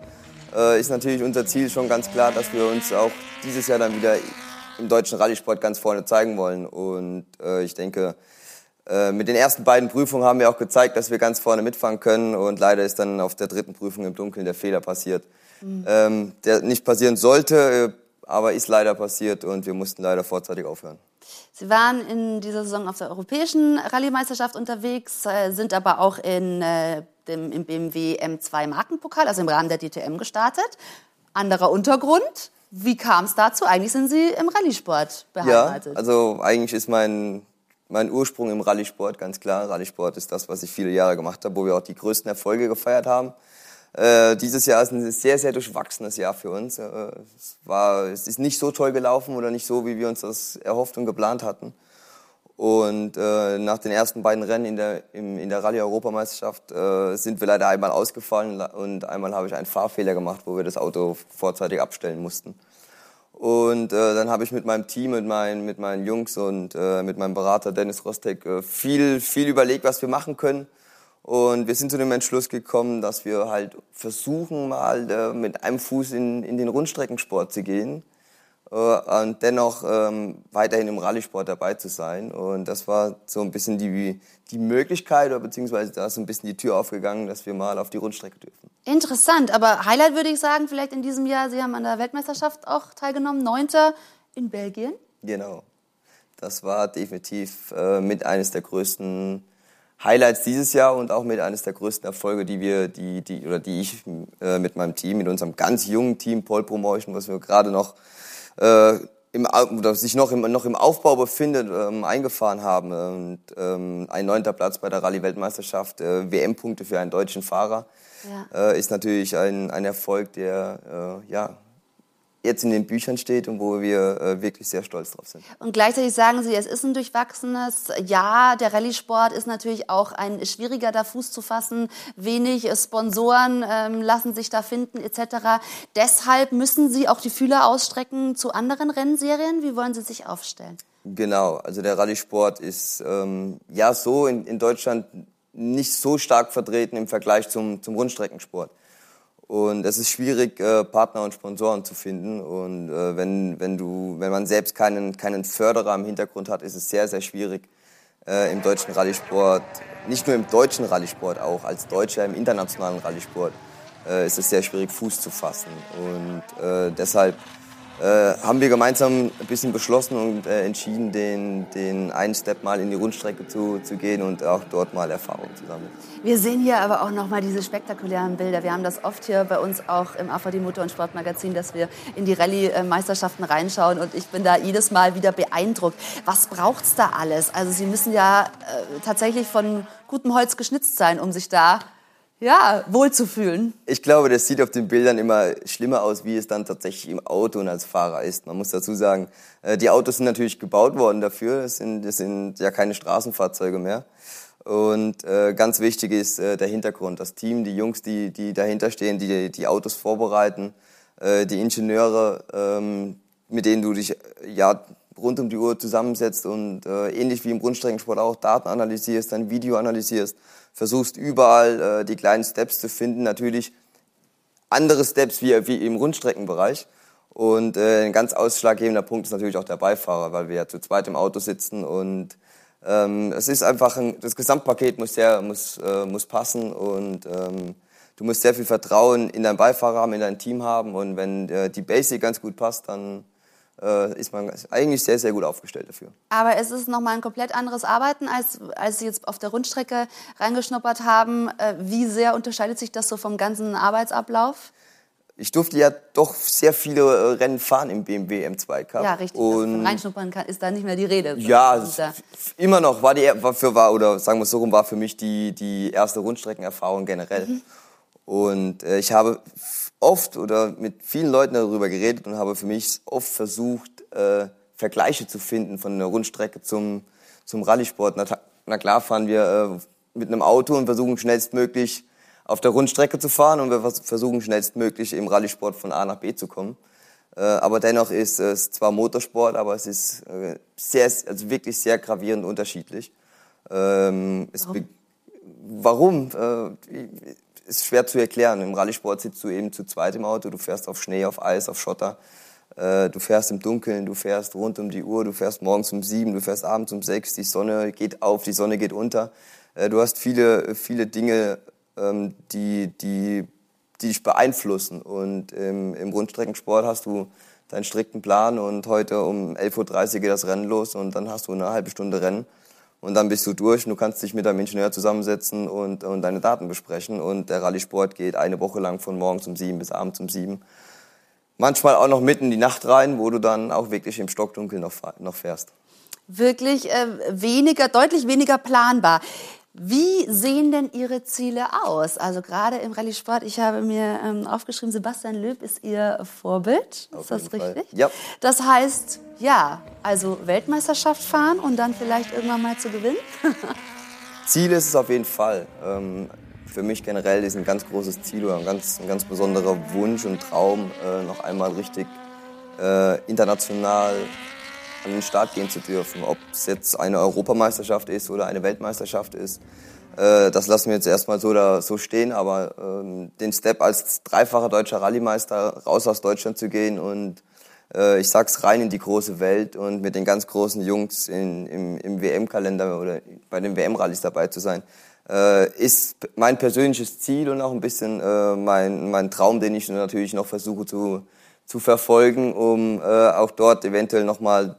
Äh, ist natürlich unser Ziel schon ganz klar, dass wir uns auch dieses Jahr dann wieder im deutschen Rallye-Sport ganz vorne zeigen wollen. Und äh, ich denke, mit den ersten beiden Prüfungen haben wir auch gezeigt, dass wir ganz vorne mitfahren können. Und leider ist dann auf der dritten Prüfung im Dunkeln der Fehler passiert, mhm. ähm, der nicht passieren sollte, aber ist leider passiert und wir mussten leider vorzeitig aufhören. Sie waren in dieser Saison auf der europäischen Rallye-Meisterschaft unterwegs, äh, sind aber auch in, äh, dem, im BMW M2 Markenpokal, also im Rahmen der DTM gestartet. Anderer Untergrund. Wie kam es dazu? Eigentlich sind Sie im Rallye-Sport beheimatet. Ja, also eigentlich ist mein, mein Ursprung im Rallye-Sport ganz klar. Rallye-Sport ist das, was ich viele Jahre gemacht habe, wo wir auch die größten Erfolge gefeiert haben. Äh, dieses Jahr ist ein sehr, sehr durchwachsenes Jahr für uns. Äh, es, war, es ist nicht so toll gelaufen oder nicht so, wie wir uns das erhofft und geplant hatten. Und äh, nach den ersten beiden Rennen in der, im, in der Rallye-Europameisterschaft äh, sind wir leider einmal ausgefallen und einmal habe ich einen Fahrfehler gemacht, wo wir das Auto vorzeitig abstellen mussten. Und äh, dann habe ich mit meinem Team, mit meinen, mit meinen Jungs und äh, mit meinem Berater Dennis Rostek äh, viel, viel überlegt, was wir machen können. Und wir sind zu dem Entschluss gekommen, dass wir halt versuchen, mal äh, mit einem Fuß in, in den Rundstreckensport zu gehen äh, und dennoch ähm, weiterhin im Rallye-Sport dabei zu sein. Und das war so ein bisschen die, die Möglichkeit, oder beziehungsweise da ist so ein bisschen die Tür aufgegangen, dass wir mal auf die Rundstrecke dürfen. Interessant, aber Highlight würde ich sagen, vielleicht in diesem Jahr, Sie haben an der Weltmeisterschaft auch teilgenommen, Neunter in Belgien. Genau. Das war definitiv äh, mit eines der größten Highlights dieses Jahr und auch mit eines der größten Erfolge, die wir, die, die, oder die ich äh, mit meinem Team, mit unserem ganz jungen Team Pole Promotion, was wir gerade noch äh, im, oder sich noch im, noch im Aufbau befindet, ähm, eingefahren haben. Und ähm, ein neunter Platz bei der Rallye-Weltmeisterschaft, äh, WM-Punkte für einen deutschen Fahrer, ja. äh, ist natürlich ein, ein Erfolg, der äh, ja, jetzt in den Büchern steht und wo wir äh, wirklich sehr stolz drauf sind. Und gleichzeitig sagen Sie, es ist ein durchwachsenes Jahr. Der Rallye-Sport ist natürlich auch ein schwieriger da Fuß zu fassen. Wenig Sponsoren ähm, lassen sich da finden etc. Deshalb müssen Sie auch die Fühler ausstrecken zu anderen Rennserien. Wie wollen Sie sich aufstellen? Genau, also der Rallye-Sport ist ähm, ja so in, in Deutschland nicht so stark vertreten im Vergleich zum, zum Rundstreckensport. Und es ist schwierig, äh, Partner und Sponsoren zu finden. Und äh, wenn, wenn, du, wenn man selbst keinen, keinen Förderer im Hintergrund hat, ist es sehr, sehr schwierig, äh, im deutschen Rallye-Sport, nicht nur im deutschen Rallye-Sport, auch als Deutscher im internationalen Rallye-Sport, äh, ist es sehr schwierig, Fuß zu fassen. Und äh, deshalb äh, haben wir gemeinsam ein bisschen beschlossen und äh, entschieden, den, den einen Step mal in die Rundstrecke zu, zu gehen und auch dort mal Erfahrung zu sammeln. Wir sehen hier aber auch noch mal diese spektakulären Bilder. Wir haben das oft hier bei uns auch im AVD Motor- und Sportmagazin, dass wir in die Rallye-Meisterschaften reinschauen und ich bin da jedes Mal wieder beeindruckt. Was braucht's da alles? Also Sie müssen ja äh, tatsächlich von gutem Holz geschnitzt sein, um sich da ja, wohlzufühlen. Ich glaube, das sieht auf den Bildern immer schlimmer aus, wie es dann tatsächlich im Auto und als Fahrer ist. Man muss dazu sagen, äh, die Autos sind natürlich gebaut worden dafür. Es sind, es sind ja keine Straßenfahrzeuge mehr. Und äh, ganz wichtig ist äh, der Hintergrund, das Team, die Jungs, die, die dahinter stehen, die die Autos vorbereiten, die Ingenieure, ähm, mit denen du dich ja rund um die Uhr zusammensetzt und äh, ähnlich wie im Rundstreckensport auch Daten analysierst, dann Video analysierst versuchst überall äh, die kleinen Steps zu finden. Natürlich andere Steps wie, wie im Rundstreckenbereich. Und äh, ein ganz ausschlaggebender Punkt ist natürlich auch der Beifahrer, weil wir ja zu zweit im Auto sitzen und ähm, es ist einfach ein, das Gesamtpaket muss sehr muss äh, muss passen und ähm, du musst sehr viel Vertrauen in deinen Beifahrer haben, in dein Team haben und wenn äh, die Basic ganz gut passt, dann ist man eigentlich sehr, sehr gut aufgestellt dafür. Aber es ist nochmal ein komplett anderes Arbeiten, als, als Sie jetzt auf der Rundstrecke reingeschnuppert haben. Äh, wie sehr unterscheidet sich das so vom ganzen Arbeitsablauf? Ich durfte ja doch sehr viele äh, Rennen fahren im BMW M2 Cup. Ja, richtig. Und reinschnuppern kann, ist da nicht mehr die Rede. Ja, immer noch war die war für war oder sagen wir so rum war für mich die die erste Rundstreckenerfahrung generell. Mhm. Und äh, ich habe oft oder mit vielen Leuten darüber geredet und habe für mich oft versucht, äh, Vergleiche zu finden von der Rundstrecke zum, zum Rallye-Sport. Na, na, klar fahren wir äh, mit einem Auto und versuchen schnellstmöglich auf der Rundstrecke zu fahren und wir versuchen schnellstmöglich im Rallye-Sport von A nach B zu kommen. Äh, aber dennoch ist es zwar Motorsport, aber es ist äh, sehr, also wirklich sehr gravierend unterschiedlich. Ähm, warum? warum? Äh, ist schwer zu erklären. Im Rallye-Sport sitzt du eben zu zweit im Auto, du fährst auf Schnee, auf Eis, auf Schotter. Äh, du fährst im Dunkeln, du fährst rund um die Uhr, du fährst morgens um sieben, du fährst abends um sechs, die Sonne geht auf, die Sonne geht unter. Äh, du hast viele, viele Dinge, ähm, die, die, die dich beeinflussen. Und im Rundstreckensport hast du deinen strikten Plan und heute um 11.30 Uhr geht das Rennen los und dann hast du eine halbe Stunde Rennen und dann bist du durch und du kannst dich mit deinem Ingenieur zusammensetzen und, und deine Daten besprechen. Und der Rallye-Sport geht eine Woche lang von morgens um sieben bis abends um sieben. Manchmal auch noch mitten in die Nacht rein, wo du dann auch wirklich im Stockdunkel noch, noch fährst. Wirklich äh, weniger, deutlich weniger planbar. Wie sehen denn Ihre Ziele aus? Also gerade im Rallye-Sport, ich habe mir ähm, aufgeschrieben, Sebastian Löb ist Ihr Vorbild. Ist das richtig? Ja. Das heißt, ja, Also Weltmeisterschaft fahren und dann vielleicht irgendwann mal zu gewinnen? Ziel ist es auf jeden Fall. Ähm, für mich generell ist ein ganz großes Ziel oder ein ganz, ein ganz besonderer Wunsch und Traum, äh, noch einmal richtig äh, international an den Start gehen zu dürfen. Ob es jetzt eine Europameisterschaft ist oder eine Weltmeisterschaft ist, äh, das lassen wir jetzt erstmal so, da, so stehen. Aber ähm, den Step als dreifacher deutscher Rallye-Meister raus aus Deutschland zu gehen und äh, ich sag's rein in die große Welt und mit den ganz großen Jungs in, im, im WM-Kalender oder bei den WM-Rallyes dabei zu sein, äh, ist mein persönliches Ziel und auch ein bisschen äh, mein, mein Traum, den ich natürlich noch versuche zu, zu verfolgen, um äh, auch dort eventuell nochmal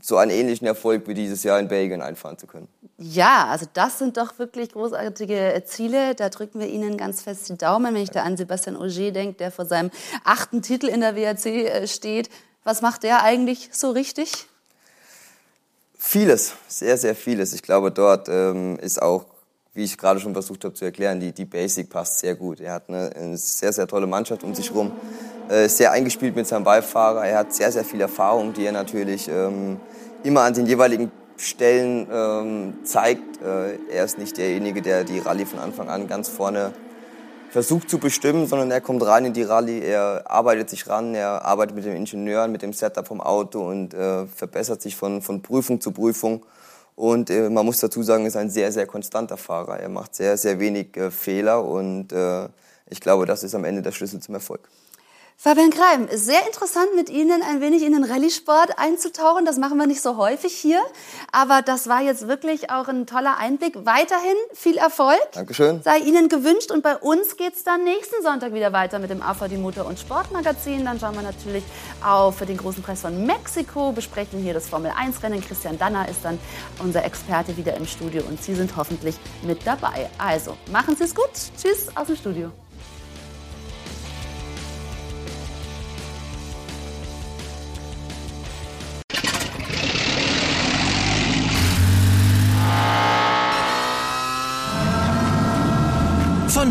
so einen ähnlichen Erfolg wie dieses Jahr in Belgien einfahren zu können. Ja, also das sind doch wirklich großartige Ziele. Da drücken wir Ihnen ganz fest die Daumen, wenn ich da an Sebastian Auger denke, der vor seinem achten Titel in der WRC äh, steht. Was macht der eigentlich so richtig? Vieles, sehr, sehr vieles. Ich glaube, dort ähm, ist auch, wie ich gerade schon versucht habe zu erklären, die, die Basic passt sehr gut. Er hat eine, eine sehr, sehr tolle Mannschaft um sich herum, äh, sehr eingespielt mit seinem Beifahrer. Er hat sehr, sehr viel Erfahrung, die er natürlich ähm, immer an den jeweiligen Stellen ähm, zeigt. Äh, er ist nicht derjenige, der die Rallye von Anfang an ganz vorne versucht zu bestimmen, sondern er kommt rein in die Rallye, er arbeitet sich ran, er arbeitet mit den Ingenieuren, mit dem Setup vom Auto und äh, verbessert sich von, von Prüfung zu Prüfung. Und äh, man muss dazu sagen, er ist ein sehr, sehr konstanter Fahrer. Er macht sehr, sehr wenig äh, Fehler und äh, ich glaube, das ist am Ende der Schlüssel zum Erfolg. Fabian Kreim, sehr interessant mit Ihnen ein wenig in den Rallye-Sport einzutauchen. Das machen wir nicht so häufig hier. Aber das war jetzt wirklich auch ein toller Einblick. Weiterhin viel Erfolg. Dankeschön. Sei Ihnen gewünscht. Und bei uns geht es dann nächsten Sonntag wieder weiter mit dem AVD Motor- und Sportmagazin. Dann schauen wir natürlich auf den großen Preis von Mexiko, besprechen hier das Formel-1-Rennen. Christian Danner ist dann unser Experte wieder im Studio und Sie sind hoffentlich mit dabei. Also, machen Sie es gut. Tschüss aus dem Studio.